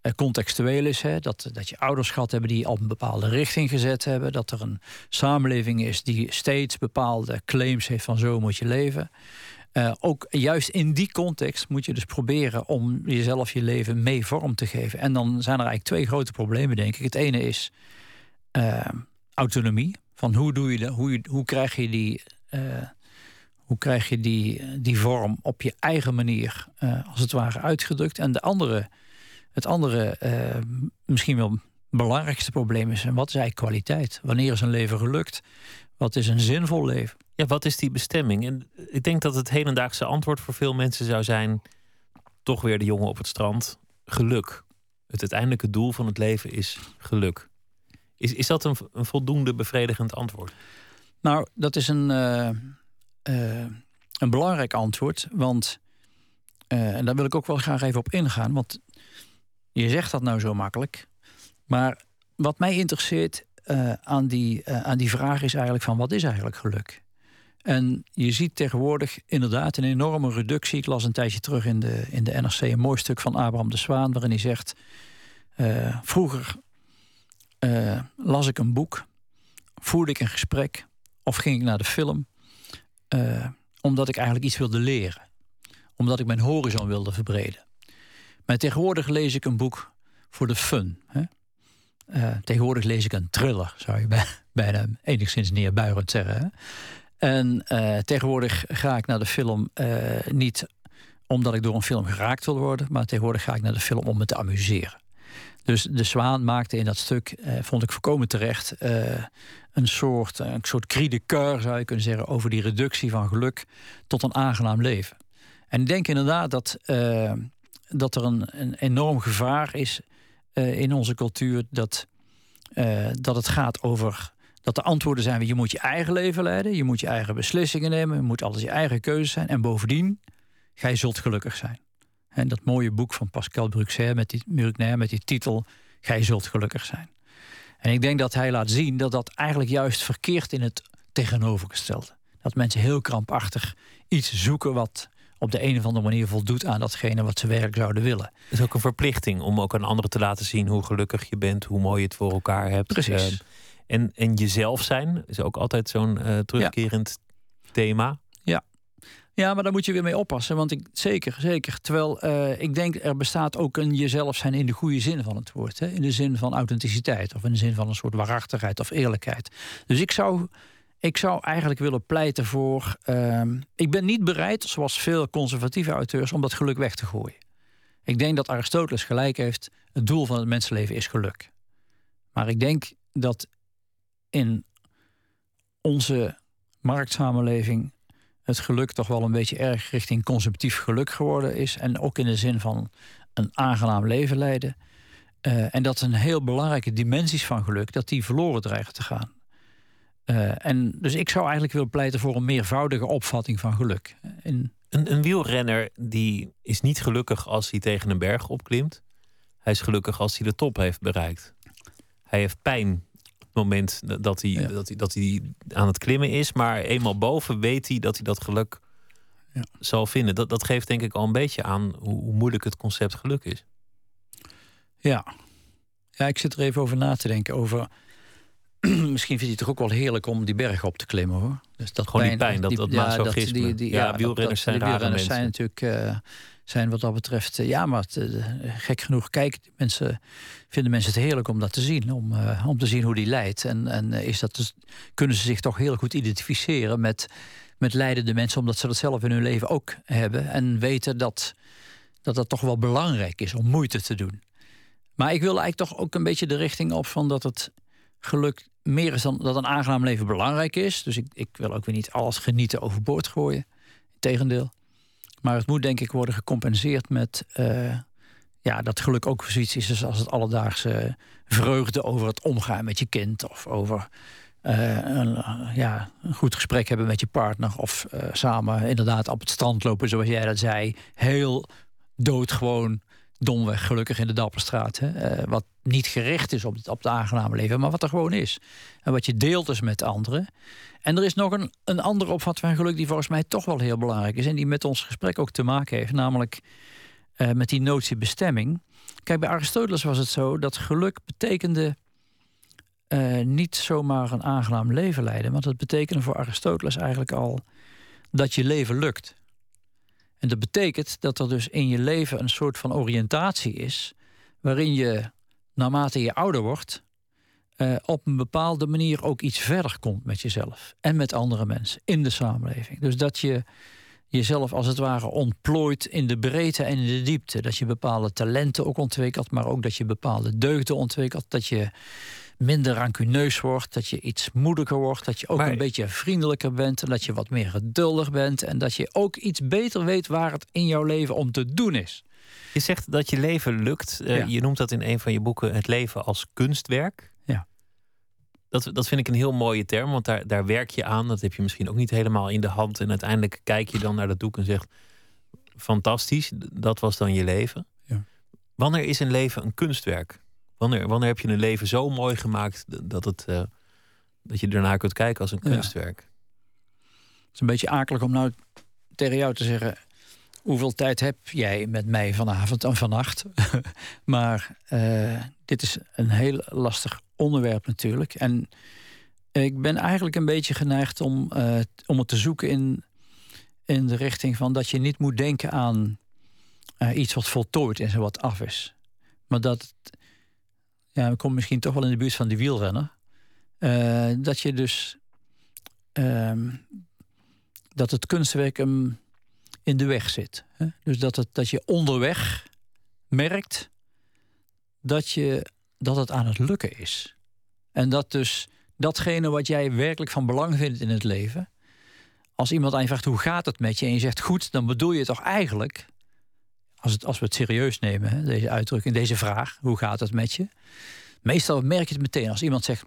eh, contextueel is. Hè? Dat, dat je ouders gehad hebben die al een bepaalde richting gezet hebben. Dat er een samenleving is die steeds bepaalde claims heeft van zo moet je leven. Eh, ook juist in die context moet je dus proberen om jezelf je leven mee vorm te geven. En dan zijn er eigenlijk twee grote problemen, denk ik. Het ene is autonomie. Van hoe, doe je de, hoe, hoe krijg je die. Hoe krijg je die, die vorm op je eigen manier, eh, als het ware, uitgedrukt? En de andere, het andere, eh, misschien wel belangrijkste probleem is: en wat is eigenlijk kwaliteit? Wanneer is een leven gelukt? Wat is een zinvol leven? Ja, wat is die bestemming? En ik denk dat het hedendaagse antwoord voor veel mensen zou zijn: toch weer de jongen op het strand. Geluk. Het uiteindelijke doel van het leven is geluk. Is, is dat een, een voldoende bevredigend antwoord? Nou, dat is een, eh, eh, een belangrijk antwoord. Want, eh, en daar wil ik ook wel graag even op ingaan. Want je zegt dat nou zo makkelijk. Maar wat mij interesseert eh, aan, die, aan die vraag is eigenlijk van wat is eigenlijk geluk? En je ziet tegenwoordig inderdaad een enorme reductie. Ik las een tijdje terug in de, in de NRC een mooi stuk van Abraham de Zwaan... waarin hij zegt, vroeger las ik een boek, voerde ik een gesprek of ging ik naar de film eh, omdat ik eigenlijk iets wilde leren. Omdat ik mijn horizon wilde verbreden. Maar tegenwoordig lees ik een boek voor de fun. Hè? Eh, tegenwoordig lees ik een thriller, zou je bij- bijna enigszins neerbuigend zeggen. Hè? En eh, tegenwoordig ga ik naar de film niet omdat ik door een film geraakt wil worden, maar tegenwoordig ga ik naar de film om me te amuseren. Dus de Zwaan maakte in dat stuk, eh, vond ik voorkomen terecht, eh, een soort, een soort cri de zou je kunnen zeggen, over die reductie van geluk tot een aangenaam leven. En ik denk inderdaad dat, eh, dat er een, een enorm gevaar is eh, in onze cultuur dat, eh, dat het gaat over. Dat de antwoorden zijn: je moet je eigen leven leiden, je moet je eigen beslissingen nemen, je moet alles je eigen keuzes zijn. En bovendien, gij zult gelukkig zijn. En dat mooie boek van Pascal Bruxer met die, met die titel Gij zult gelukkig zijn. En ik denk dat hij laat zien dat dat eigenlijk juist verkeert in het tegenovergestelde. Dat mensen heel krampachtig iets zoeken wat op de een of andere manier voldoet aan datgene wat ze werkelijk zouden willen. Het is ook een verplichting om ook aan anderen te laten zien hoe gelukkig je bent, hoe mooi je het voor elkaar hebt. Precies. Eh, en, en jezelf zijn is ook altijd zo'n eh, terugkerend thema. Ja, maar daar moet je weer mee oppassen. Want ik, zeker, zeker. Terwijl eh, ik denk er bestaat ook een jezelf zijn in de goede zin van het woord. Hè? In de zin van authenticiteit of in de zin van een soort waarachtigheid of eerlijkheid. Dus ik zou, ik zou eigenlijk willen pleiten voor. ehm, ik ben niet bereid, zoals veel conservatieve auteurs, om dat geluk weg te gooien. Ik denk dat Aristoteles gelijk heeft. Het doel van het mensenleven is geluk. Maar ik denk dat in onze marktsamenleving het geluk toch wel een beetje erg richting consumptief geluk geworden is. En ook in de zin van een aangenaam leven leiden. Eh, en dat een heel belangrijke dimensies van geluk, dat die verloren dreigen te gaan. Eh, en dus ik zou eigenlijk willen pleiten voor een meervoudige opvatting van geluk. Een, een wielrenner die is niet gelukkig als hij tegen een berg opklimt. Hij is gelukkig als hij de top heeft bereikt. Hij heeft pijn moment dat hij, Ja. dat hij, dat hij aan het klimmen is. Maar eenmaal boven weet hij dat hij dat geluk ja. zal vinden. Dat, dat geeft denk ik al een beetje aan hoe, hoe moeilijk het concept geluk is. Ja. ja, ik zit er even over na te denken. Over misschien vindt hij het toch ook wel heerlijk om die berg op te klimmen hoor. Dus dat Gewoon pijn, die pijn, dat, dat ja, masochisme. Die, die, ja, wielrenners zijn wielrenners zijn natuurlijk uh, zijn wat dat betreft... Uh, ja, maar uh, gek genoeg kijken mensen, vinden mensen het heerlijk om dat te zien. Om, om te zien hoe die leidt. En, en is dat dus, kunnen ze zich toch heel goed identificeren met, met leidende mensen... omdat ze dat zelf in hun leven ook hebben. En weten dat dat, dat toch wel belangrijk is om moeite te doen. Maar ik wil eigenlijk toch ook een beetje de richting op van dat het geluk meer is dan dat een aangenaam leven belangrijk is. Dus ik, ik wil ook weer niet alles genieten overboord gooien. Integendeel. Maar het moet denk ik worden gecompenseerd met uh, ja, dat geluk ook zoiets is als het alledaagse vreugde over het omgaan met je kind. Of over uh, een, ja, een goed gesprek hebben met je partner. Of samen inderdaad op het strand lopen zoals jij dat zei. Heel doodgewoon domweg gelukkig in de Dapperstraat. Hè? Uh, wat niet gericht is op het, aangename leven, maar wat er gewoon is. En wat je deelt dus met anderen. En er is nog een, een andere opvatting van geluk die volgens mij toch wel heel belangrijk is. En die met ons gesprek ook te maken heeft. Namelijk uh, met die notie bestemming. Kijk, bij Aristoteles was het zo dat geluk betekende uh, niet zomaar een aangenaam leven leiden. Want het betekende voor Aristoteles eigenlijk al dat je leven lukt. En dat betekent dat er dus in je leven een soort van oriëntatie is, waarin je naarmate je ouder wordt, uh, op een bepaalde manier ook iets verder komt met jezelf en met andere mensen in de samenleving. Dus dat je jezelf als het ware ontplooit in de breedte en in de diepte. Dat je bepaalde talenten ook ontwikkelt, maar ook dat je bepaalde deugden ontwikkelt. Dat je minder rancuneus wordt, dat je iets moediger wordt, dat je ook een beetje vriendelijker bent en dat je wat meer geduldig bent en dat je ook iets beter weet waar het in jouw leven om te doen is. Je zegt dat je leven lukt. Uh, Je noemt dat in een van je boeken het leven als kunstwerk. Ja. Dat, dat vind ik een heel mooie term, want daar, daar werk je aan. Dat heb je misschien ook niet helemaal in de hand. En uiteindelijk kijk je dan naar dat doek en zegt: Fantastisch, dat was dan je leven. Ja. Wanneer is een leven een kunstwerk? Wanneer, wanneer heb je een leven zo mooi gemaakt dat, het, uh, dat je ernaar kunt kijken als een kunstwerk? Het is een beetje akelig om nou tegen jou te zeggen... hoeveel tijd heb jij met mij vanavond en vannacht? maar uh, dit is een heel lastig onderwerp natuurlijk. En ik ben eigenlijk een beetje geneigd om, uh, om het te zoeken in, in de richting van... dat je niet moet denken aan iets wat voltooid is en wat af is. Maar dat ja, we komen misschien toch wel in de buurt van die wielrenner. Uh, dat je dus uh, dat het kunstwerk hem in de weg zit. Hè? Dus dat, het, dat je onderweg merkt dat, je, dat het aan het lukken is. En dat dus datgene wat jij werkelijk van belang vindt in het leven. Als iemand aan je vraagt hoe gaat het met je en je zegt goed, dan bedoel je toch eigenlijk als, het, als we het serieus nemen, hè, deze uitdrukking, deze vraag, hoe gaat het met je? Meestal merk je het meteen als iemand zegt,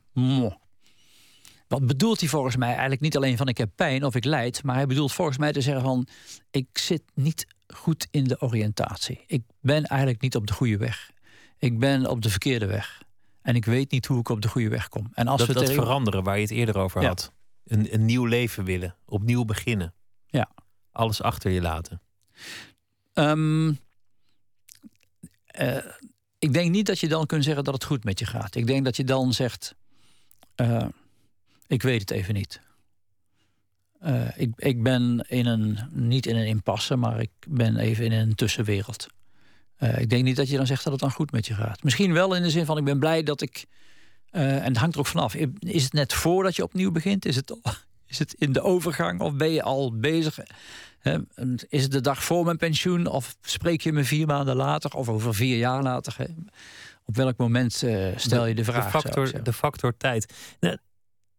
wat bedoelt hij volgens mij eigenlijk niet alleen van ik heb pijn of ik lijd, maar hij bedoelt volgens mij te zeggen van ik zit niet goed in de oriëntatie. Ik ben eigenlijk niet op de goede weg. Ik ben op de verkeerde weg. En ik weet niet hoe ik op de goede weg kom. En als dat, we dat veranderen waar je het eerder over had. Een, een nieuw leven willen. Opnieuw beginnen. Ja. Alles achter je laten. Um, uh, ik denk niet dat je dan kunt zeggen dat het goed met je gaat. Ik denk dat je dan zegt: uh, Ik weet het even niet. Uh, ik, ik ben in een, niet in een impasse, maar ik ben even in een tussenwereld. ik denk niet dat je dan zegt dat het dan goed met je gaat. Misschien wel in de zin van: Ik ben blij dat ik. en het hangt er ook vanaf. Is het net voordat je opnieuw begint? Is het, is het in de overgang of ben je al bezig? Is het de dag voor mijn pensioen of spreek je me vier maanden later of over vier jaar later? Op welk moment uh, stel je de vraag? De factor, de factor tijd. Nou,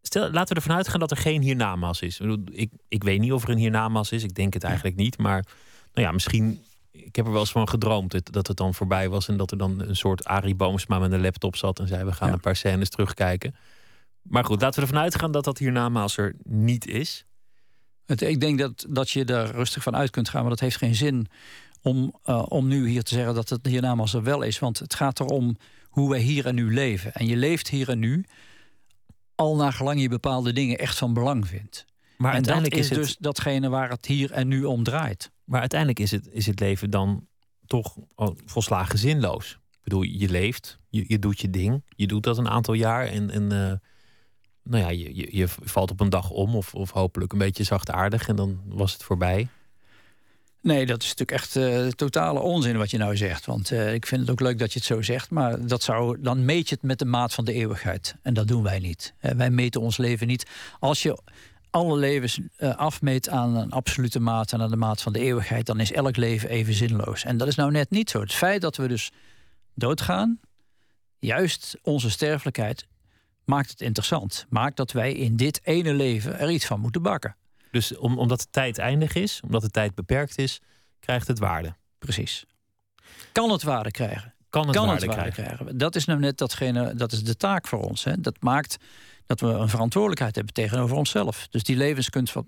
stel, laten we ervan uitgaan dat er geen hiernamaals is. Ik, ik weet niet of er een hiernamaals is. Ik denk het eigenlijk niet. Maar nou ja, misschien. Ik heb er wel eens van gedroomd dat het dan voorbij was. En dat er dan een soort Arie Boomsma met een laptop zat. En zei: We gaan een paar scènes terugkijken. Maar goed, laten we ervan uitgaan dat dat hiernamaals er niet is. Het, ik denk dat, dat je daar rustig van uit kunt gaan, maar dat heeft geen zin om, uh, om nu hier te zeggen dat het hiernamaals er wel is. Want het gaat erom hoe wij hier en nu leven. En je leeft hier en nu al naar gelang je bepaalde dingen echt van belang vindt. Maar en uiteindelijk dat is, is dus datgene waar het hier en nu om draait. Maar uiteindelijk is het, is het leven dan toch volslagen zinloos. Ik bedoel, je leeft, je, je doet je ding, je doet dat een aantal jaar en, en uh, nou ja, je, je, je, valt op een dag om of, of hopelijk een beetje zachtaardig en dan was het voorbij. Nee, dat is natuurlijk echt uh, totale onzin wat je nou zegt. Want uh, ik vind het ook leuk dat je het zo zegt. Maar dat zou, dan meet je het met de maat van de eeuwigheid. En dat doen wij niet. Uh, wij meten ons leven niet. Als je alle levens afmeet aan een absolute maat en aan de maat van de eeuwigheid, dan is elk leven even zinloos. En dat is nou net niet zo. Het feit dat we dus doodgaan, juist onze sterfelijkheid, maakt het interessant. Maakt dat wij in dit ene leven er iets van moeten bakken. Dus om, omdat de tijd eindig is, omdat de tijd beperkt is, krijgt het waarde. Precies. Kan het waarde krijgen. Kan het, waarde, krijgen. Dat is nou net datgene, dat is de taak voor ons. Hè. Dat maakt dat we een verantwoordelijkheid hebben tegenover onszelf. Dus die levenskunst van,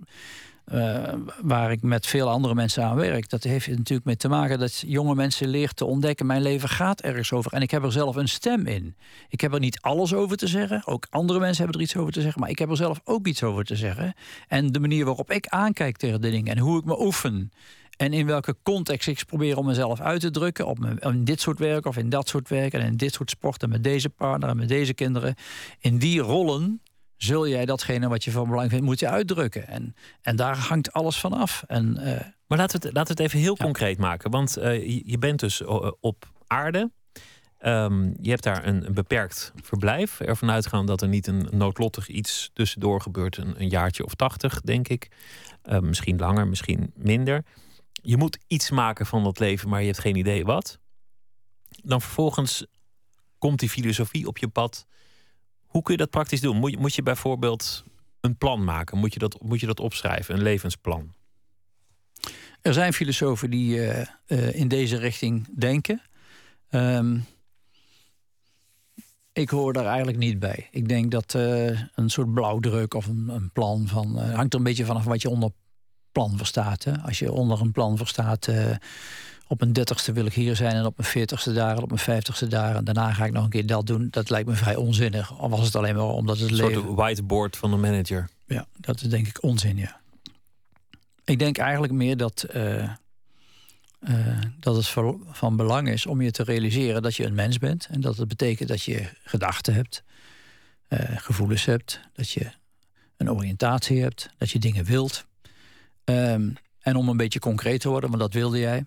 uh, waar ik met veel andere mensen aan werk, dat heeft natuurlijk mee te maken dat jonge mensen leren te ontdekken: mijn leven gaat ergens over. En ik heb er zelf een stem in. Ik heb er niet alles over te zeggen. Ook andere mensen hebben er iets over te zeggen. Maar ik heb er zelf ook iets over te zeggen. En de manier waarop ik aankijk tegen de dingen en hoe ik me oefen. En in welke context ik probeer om mezelf uit te drukken. Op in dit soort werk of in dat soort werk. En in dit soort sporten met deze partner en met deze kinderen. In die rollen zul jij datgene wat je van belang vindt, moet je uitdrukken. En, en daar hangt alles van af. En, uh, maar laten we, het, laten we het even heel concreet maken. Want uh, je bent dus uh, op aarde. Um, je hebt daar een, een, beperkt verblijf. Ervan uitgaan dat er niet een noodlottig iets tussendoor gebeurt. Een, een jaartje of tachtig, denk ik. misschien langer, misschien minder. Je moet iets maken van dat leven, maar je hebt geen idee wat. Dan vervolgens komt die filosofie op je pad hoe kun je dat praktisch doen? Moet je, moet je bijvoorbeeld een plan maken? Moet je, dat, moet je dat opschrijven, een levensplan? Er zijn filosofen die uh, uh, in deze richting denken. Um, ik hoor daar eigenlijk niet bij. Ik denk dat uh, een soort blauwdruk of een, een plan van. hangt er een beetje vanaf wat je onder plan verstaat. Hè? Als je onder een plan verstaat op mijn dertigste wil ik hier zijn en op mijn veertigste daar en op mijn vijftigste daar. En daarna ga ik nog een keer dat doen. Dat lijkt me vrij onzinnig. Al was het alleen maar omdat het leven... Een soort whiteboard van de manager. Ja, dat is denk ik onzin, ja. Ik denk eigenlijk meer dat, uh, uh, dat het van belang is om je te realiseren dat je een mens bent. En dat het betekent dat je gedachten hebt, uh, gevoelens hebt, dat je een oriëntatie hebt, dat je dingen wilt. Um, en om een beetje concreet te worden, want dat wilde jij.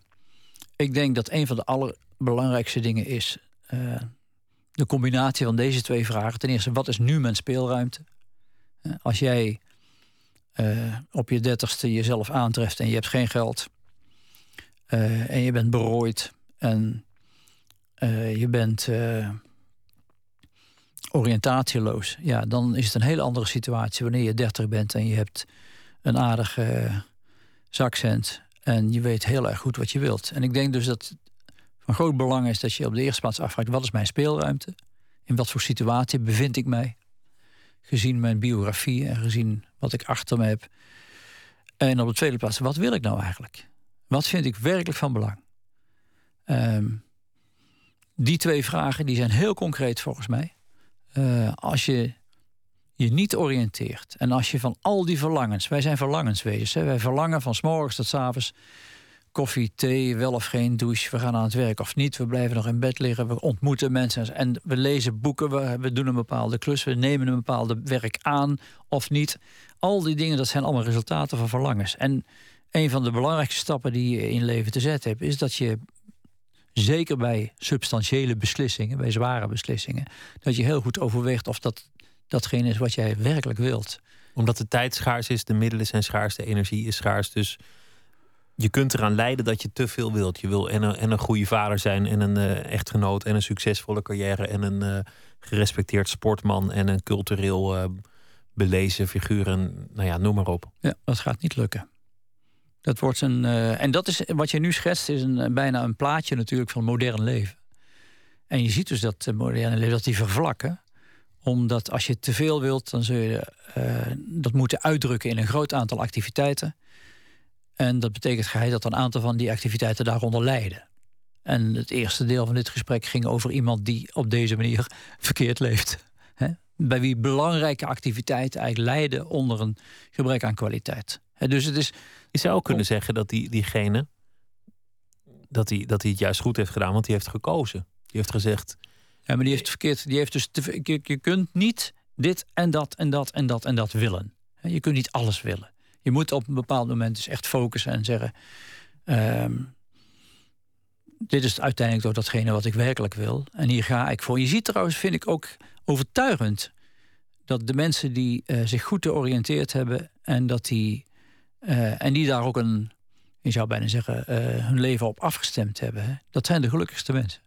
Ik denk dat een van de allerbelangrijkste dingen is uh, de combinatie van deze twee vragen. Ten eerste, wat is nu mijn speelruimte? Uh, als jij uh, op je dertigste jezelf aantreft en je hebt geen geld en je bent berooid en je bent oriëntatieloos, ja, dan is het een hele andere situatie wanneer je dertig bent en je hebt een aardige zakcent en je weet heel erg goed wat je wilt. En ik denk dus dat van groot belang is dat je op de eerste plaats afvraagt: wat is mijn speelruimte? In wat voor situatie bevind ik mij? Gezien mijn biografie en gezien wat ik achter me heb. En op de tweede plaats, wat wil ik nou eigenlijk? Wat vind ik werkelijk van belang? Um, die twee vragen die zijn heel concreet volgens mij. Uh, als je je niet oriënteert. En als je van al die verlangens, wij zijn verlangenswezens, hè? wij verlangen van s morgens tot s koffie, thee, wel of geen douche, we gaan aan het werk of niet, we blijven nog in bed liggen, we ontmoeten mensen en we lezen boeken, we, we doen een bepaalde klus, we nemen een bepaalde werk aan of niet. Al die dingen, dat zijn allemaal resultaten van verlangens. En een van de belangrijkste stappen die je in leven te zetten hebt, is dat je zeker bij substantiële beslissingen, bij zware beslissingen, dat je heel goed overweegt of dat datgene is wat jij werkelijk wilt. Omdat de tijd schaars is, de middelen zijn schaars, de energie is schaars. Dus je kunt eraan leiden dat je te veel wilt. Je wil en een, en een goede vader zijn, en een uh, echtgenoot, en een succesvolle carrière, en een uh, gerespecteerd sportman, en een cultureel uh, belezen figuur. En, nou ja, noem maar op. Ja, dat gaat niet lukken. Dat wordt een, en dat is wat je nu schetst, is een, bijna een plaatje natuurlijk van modern leven. En je ziet dus dat moderne leven, dat die vervlakken omdat als je te veel wilt, dan zul je uh, dat moeten uitdrukken in een groot aantal activiteiten. En dat betekent dat een aantal van die activiteiten daaronder lijden. En het eerste deel van dit gesprek ging over iemand die op deze manier verkeerd leeft. bij wie belangrijke activiteiten eigenlijk lijden onder een gebrek aan kwaliteit. dus het is. Je zou ook kunnen zeggen dat die, diegene. Dat hij, dat hij het juist goed heeft gedaan, want hij heeft gekozen. Die heeft gezegd. Ja, maar die heeft verkeerd. Die heeft dus je, je kunt niet dit en dat en dat en dat en dat willen. Je kunt niet alles willen. Je moet op een bepaald moment dus echt focussen en zeggen. Ehm, dit is uiteindelijk toch datgene wat ik werkelijk wil. En hier ga ik voor. Je ziet trouwens, vind ik ook overtuigend, dat de mensen die uh, zich goed georiënteerd hebben en dat die, uh, en die daar ook een, je zou bijna zeggen, uh, hun leven op afgestemd hebben, dat zijn de gelukkigste mensen.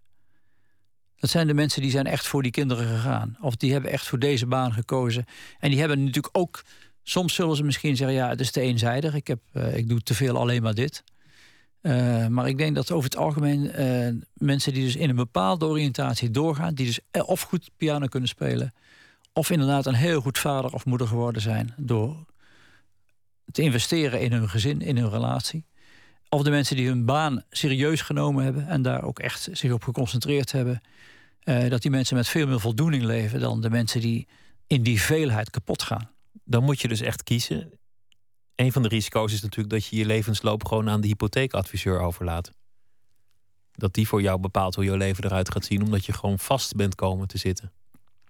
Dat zijn de mensen die zijn echt voor die kinderen gegaan. Of die hebben echt voor deze baan gekozen. En die hebben natuurlijk ook. Soms zullen ze misschien zeggen: ja, het is te eenzijdig. Ik, heb, ik doe te veel alleen maar dit. Uh, maar ik denk dat over het algemeen uh, mensen die dus in een bepaalde oriëntatie doorgaan, die dus of goed piano kunnen spelen, of inderdaad een heel goed vader of moeder geworden zijn door te investeren in hun gezin, in hun relatie. Of de mensen die hun baan serieus genomen hebben en daar ook echt zich op geconcentreerd hebben. Uh, dat die mensen met veel meer voldoening leven dan de mensen die in die veelheid kapot gaan. Dan moet je dus echt kiezen een van de risico's is natuurlijk dat je je levensloop gewoon aan de hypotheekadviseur overlaat. Dat die voor jou bepaalt hoe je leven eruit gaat zien, omdat je gewoon vast bent komen te zitten.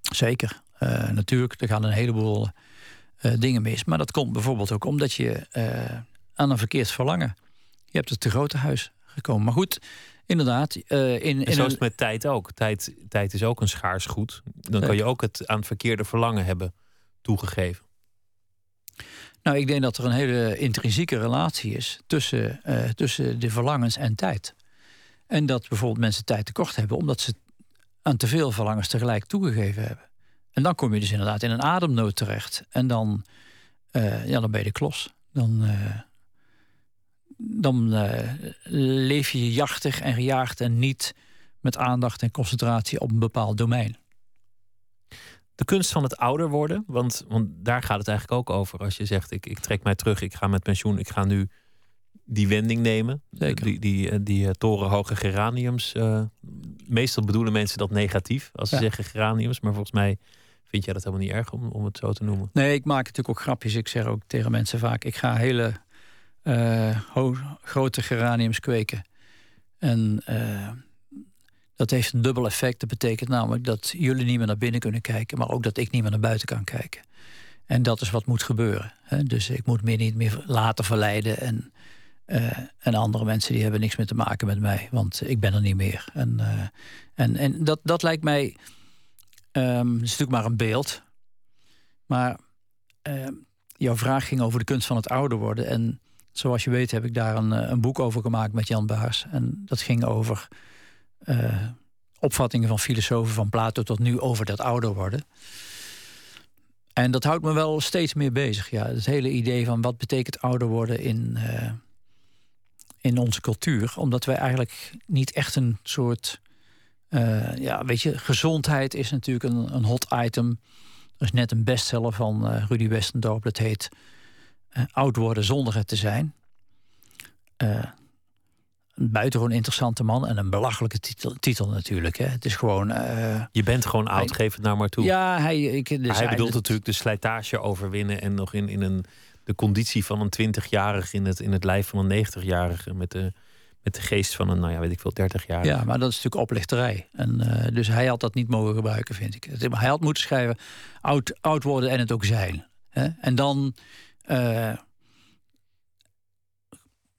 Zeker. Uh, natuurlijk, er gaan een heleboel uh, dingen mis. Maar dat komt bijvoorbeeld ook omdat je aan een verkeerd verlangen. Je hebt het te grote huis gekomen. Maar goed, inderdaad. in, in en zo is het met tijd ook. Tijd, tijd is ook een schaars goed. Dan kan je ook het aan het verkeerde verlangen hebben toegegeven. Nou, ik denk dat er een hele intrinsieke relatie is tussen, uh, tussen de verlangens en tijd. En dat bijvoorbeeld mensen tijd tekort hebben omdat ze aan te veel verlangens tegelijk toegegeven hebben. En dan kom je dus inderdaad in een ademnood terecht. En dan, uh, ja, dan ben je de klos. Dan, uh, dan leef je jachtig en gejaagd en niet met aandacht en concentratie op een bepaald domein de kunst van het ouder worden. Want, want daar gaat het eigenlijk ook over. Als je zegt, ik, ik trek mij terug, ik ga met pensioen, ik ga nu die wending nemen. Zeker. Die, die, eh, die, eh, torenhoge geraniums. Uh, meestal bedoelen mensen dat negatief als ze zeggen geraniums. Maar volgens mij vind jij dat helemaal niet erg om, om het zo te noemen. Nee, ik maak natuurlijk ook grapjes. Ik zeg ook tegen mensen vaak, ik ga hele grote geraniums kweken. En dat heeft een dubbel effect. Dat betekent namelijk dat jullie niet meer naar binnen kunnen kijken, maar ook dat ik niet meer naar buiten kan kijken. En dat is wat moet gebeuren. Hè? Dus ik moet me niet meer laten verleiden. En, uh, en andere mensen die hebben niks meer te maken met mij, want ik ben er niet meer. En, en, en dat, dat lijkt mij. Um, het is natuurlijk maar een beeld. Maar uh, jouw vraag ging over de kunst van het ouder worden. En zoals je weet heb ik daar een, een boek over gemaakt met Jan Baars. En dat ging over uh, opvattingen van filosofen van Plato tot nu over dat ouder worden. En dat houdt me wel steeds meer bezig. Ja. Het hele idee van wat betekent ouder worden in, uh, in onze cultuur. Omdat wij eigenlijk niet echt een soort. Ja, weet je, gezondheid is natuurlijk een, een hot item. Er is net een bestseller van Rudy Westendorp. Dat heet Oud worden zonder het te zijn een buitengewoon interessante man en een belachelijke titel, titel natuurlijk. Hè. Het is gewoon. Uh, je bent gewoon oud, hij, geef het nou maar toe. Ja, hij, ik, dus hij bedoelt natuurlijk de slijtage overwinnen en nog in, in een, de conditie van een 20-jarige in het, in het lijf van een 90-jarige met de, met de geest van een, nou ja, weet ik veel, 30-jarige. Ja, maar dat is natuurlijk oplichterij. En, uh, dus hij had dat niet mogen gebruiken, vind ik. Hij had moeten schrijven oud, oud worden en het ook zijn. Hè. En dan. Uh,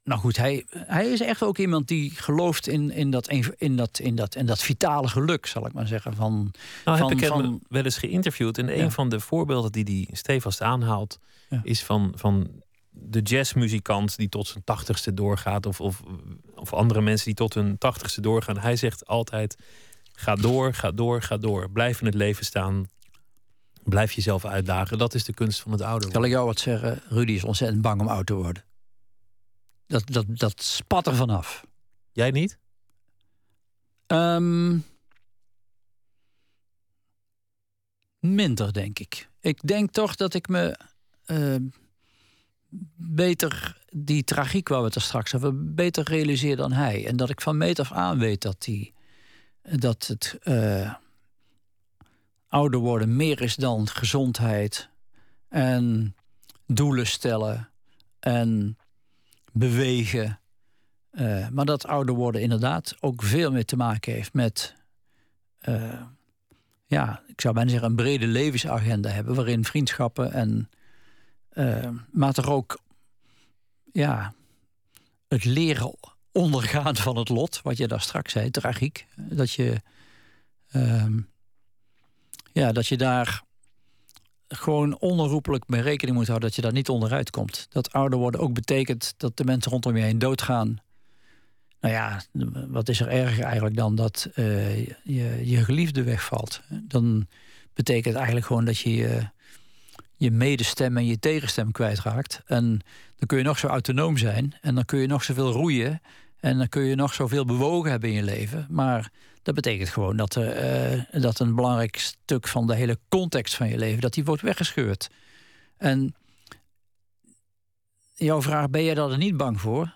nou goed, hij, hij is echt ook iemand die gelooft in, in, dat, in, dat, in, dat, in dat vitale geluk, zal ik maar zeggen. Van, nou, van, heb ik hem wel eens geïnterviewd. En een van de voorbeelden die hij stevast aanhaalt, is van, van de jazzmuzikant die tot zijn tachtigste doorgaat. Of, of, of andere mensen die tot hun tachtigste doorgaan. Hij zegt altijd: ga door, ga door, ga door. Blijf in het leven staan. Blijf jezelf uitdagen. Dat is de kunst van het ouder Zal ik jou wat zeggen? Rudy is ontzettend bang om oud te worden. Dat, dat, dat spat er vanaf. Jij niet? Um, minder, denk ik. Ik denk toch dat ik me uh, beter die tragiek waar we het er straks over, beter realiseer dan hij. En dat ik van meet af aan weet dat, die, dat het uh, ouder worden meer is dan gezondheid en doelen stellen en bewegen. Uh, maar dat ouder worden inderdaad ook veel meer te maken heeft met, uh, ja, ik zou bijna zeggen, een brede levensagenda hebben, waarin vriendschappen en, uh, maar toch ook, ja, het leren ondergaan van het lot, wat je daar straks zei, tragiek. Dat je, ehm, ja, dat je daar gewoon onherroepelijk mee rekening moet houden dat je daar niet onderuit komt. Dat ouder worden ook betekent dat de mensen rondom je heen doodgaan. Nou ja, wat is er erger eigenlijk dan dat uh, je, je geliefde wegvalt? Dan betekent het eigenlijk gewoon dat je je, je medestem en je tegenstem kwijtraakt. En dan kun je nog zo autonoom zijn en dan kun je nog zoveel roeien en dan kun je nog zoveel bewogen hebben in je leven. Maar dat betekent gewoon dat, uh, dat een belangrijk stuk van de hele context van je leven, dat die wordt weggescheurd. En jouw vraag, ben jij daar er niet bang voor?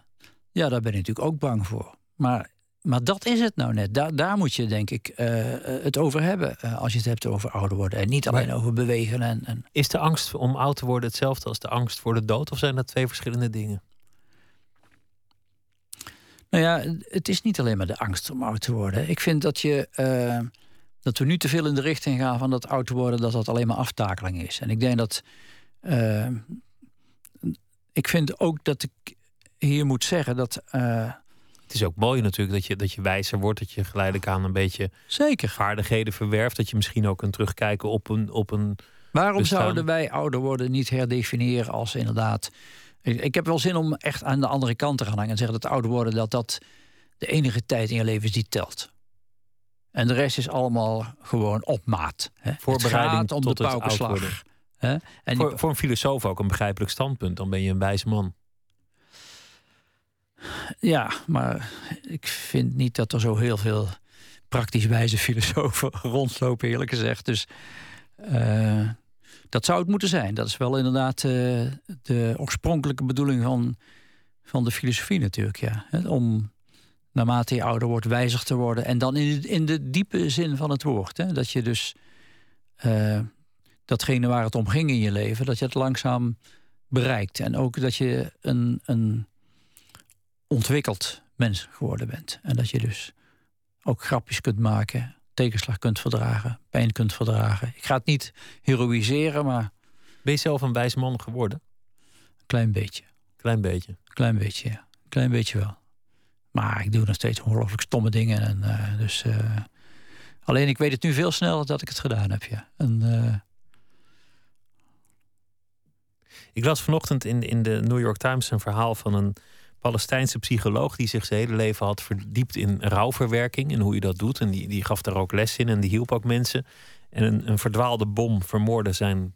Ja, daar ben ik natuurlijk ook bang voor. Maar, maar dat is het nou net. Daar, daar moet je denk ik uh, het over hebben als je het hebt over ouder worden. En niet alleen over bewegen. En, en... Is de angst om oud te worden hetzelfde als de angst voor de dood? Of zijn dat twee verschillende dingen? Nou ja, het is niet alleen maar de angst om oud te worden. Ik vind dat, je, uh, dat we nu te veel in de richting gaan van dat oud te worden, dat dat alleen maar aftakeling is. En ik denk dat. Uh, ik vind ook dat ik hier moet zeggen dat. Uh, het is ook mooi natuurlijk dat je, dat je wijzer wordt, dat je geleidelijk aan een beetje Zeker. vaardigheden verwerft. Dat je misschien ook kunt terugkijken op een. Op een Waarom zouden wij ouder worden niet herdefiniëren als inderdaad ik, heb wel zin om echt aan de andere kant te gaan hangen en zeggen dat ouder worden dat dat de enige tijd in je leven is die telt. En de rest is allemaal gewoon op maat. Hè. Voorbereiding om tot de paukenslag. Hè? En voor, voor een filosoof ook een begrijpelijk standpunt. Dan ben je een wijze man. Ja, maar ik vind niet dat er zo heel veel praktisch wijze filosofen rondlopen, eerlijk gezegd. Dus uh, dat zou het moeten zijn. Dat is wel inderdaad uh, de oorspronkelijke bedoeling van, van de filosofie natuurlijk. Ja. Om naarmate je ouder wordt wijzig te worden. En dan in de, in de diepe zin van het woord. Hè. Dat je dus uh, datgene waar het om ging in je leven, dat je het langzaam bereikt. En ook dat je een, een ontwikkeld mens geworden bent. En dat je dus ook grapjes kunt maken tegenslag kunt verdragen, pijn kunt verdragen. Ik ga het niet heroïseren, maar. Ben je zelf een wijs man geworden? Een klein beetje. Klein beetje. Klein beetje, ja. Klein beetje wel. Maar ik doe nog steeds ongelooflijk stomme dingen. En, uh, dus, uh, alleen ik weet het nu veel sneller dat ik het gedaan heb. Ja. En, uh... Ik las vanochtend in, in de New York Times een verhaal van een Palestijnse psycholoog die zich zijn hele leven had verdiept in rouwverwerking en hoe je dat doet. En die, die gaf daar ook les in en die hielp ook mensen. En een, een verdwaalde bom vermoordde zijn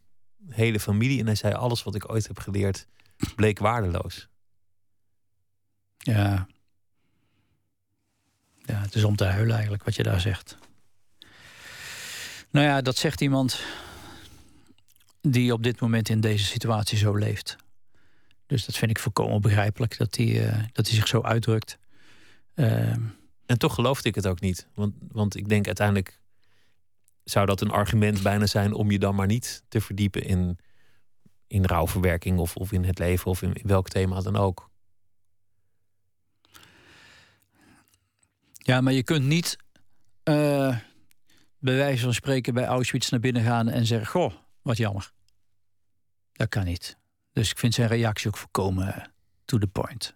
hele familie. En hij zei: Alles wat ik ooit heb geleerd bleek waardeloos. Ja. Ja, het is om te huilen eigenlijk wat je daar zegt. Nou ja, dat zegt iemand die op dit moment in deze situatie zo leeft. Dus dat vind ik volkomen begrijpelijk dat hij, uh, dat hij zich zo uitdrukt. Uh, en toch geloofde ik het ook niet. Want, want ik denk uiteindelijk zou dat een argument bijna zijn om je dan maar niet te verdiepen in, in rouwverwerking of, of in het leven of in, welk thema dan ook. Ja, maar je kunt niet uh, bij wijze van spreken bij Auschwitz naar binnen gaan en zeggen: Goh, wat jammer. Dat kan niet. Dus ik vind zijn reactie ook voorkomen to the point.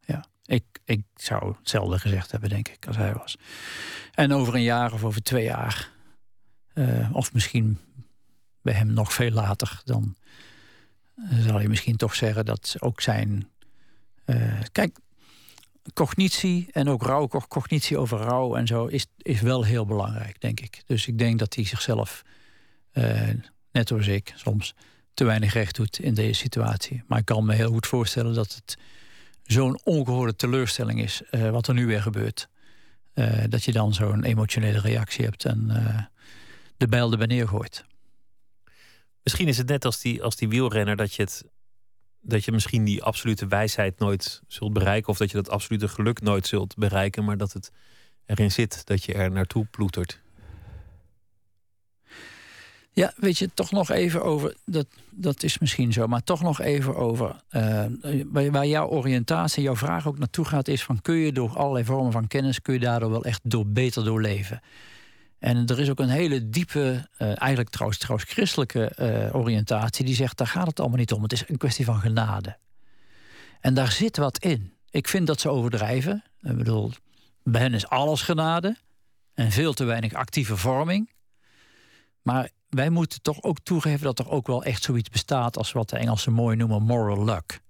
Ja, ik, ik zou hetzelfde gezegd hebben, denk ik, als hij was. En over een jaar of over twee jaar, uh, of misschien bij hem nog veel later, dan uh, zal je misschien toch zeggen dat ook zijn. Kijk, cognitie en ook rouw, cognitie over rouw en zo is, is wel heel belangrijk, denk ik. Dus ik denk dat hij zichzelf, net zoals ik soms, te weinig recht doet in deze situatie. Maar ik kan me heel goed voorstellen dat het zo'n ongehoorde teleurstelling is uh, wat er nu weer gebeurt. Uh, dat je dan zo'n emotionele reactie hebt en uh, de bijl erbij neergooit. Misschien is het net als die, als die wielrenner dat je, het, dat je misschien die absolute wijsheid nooit zult bereiken. Of dat je dat absolute geluk nooit zult bereiken. Maar dat het erin zit dat je er naartoe ploetert. Ja, weet je, toch nog even over, dat, dat is misschien zo, maar toch nog even over uh, waar, jouw oriëntatie, jouw vraag ook naartoe gaat, is van kun je door allerlei vormen van kennis, kun je daardoor wel echt door, beter doorleven. En er is ook een hele diepe, uh, eigenlijk trouwens, trouwens christelijke uh, oriëntatie, die zegt, daar gaat het allemaal niet om. Het is een kwestie van genade. En daar zit wat in. Ik vind dat ze overdrijven. Ik bedoel, bij hen is alles genade en veel te weinig actieve vorming. Maar wij moeten toch ook toegeven dat er ook wel echt zoiets bestaat als wat de Engelsen mooi noemen moral luck.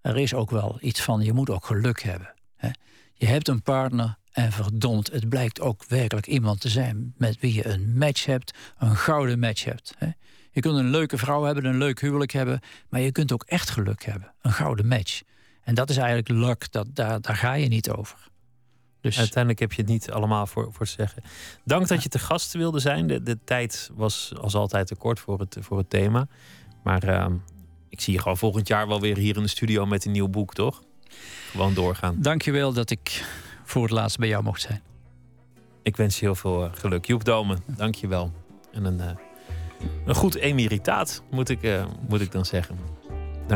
Er is ook wel iets van, je moet ook geluk hebben. Hè? Je hebt een partner en verdomd, het blijkt ook werkelijk iemand te zijn met wie je een match hebt, een gouden match hebt. Hè? Je kunt een leuke vrouw hebben, een leuk huwelijk hebben, maar je kunt ook echt geluk hebben, een gouden match. En dat is eigenlijk luck, dat, daar, daar ga je niet over. Dus... Uiteindelijk heb je het niet allemaal voor, voor te zeggen. Dank dat je te gast wilde zijn. De, de tijd was als altijd te kort voor het, voor het thema. Maar ehm, ik zie je gewoon volgend jaar wel weer hier in de studio met een nieuw boek, toch? Gewoon doorgaan. Dankjewel dat ik voor het laatst bij jou mocht zijn. Ik wens je heel veel eh, geluk. Joep Domen, dankjewel. En een, uh, een goed emeritaat, moet ik, uh, moet ik dan zeggen.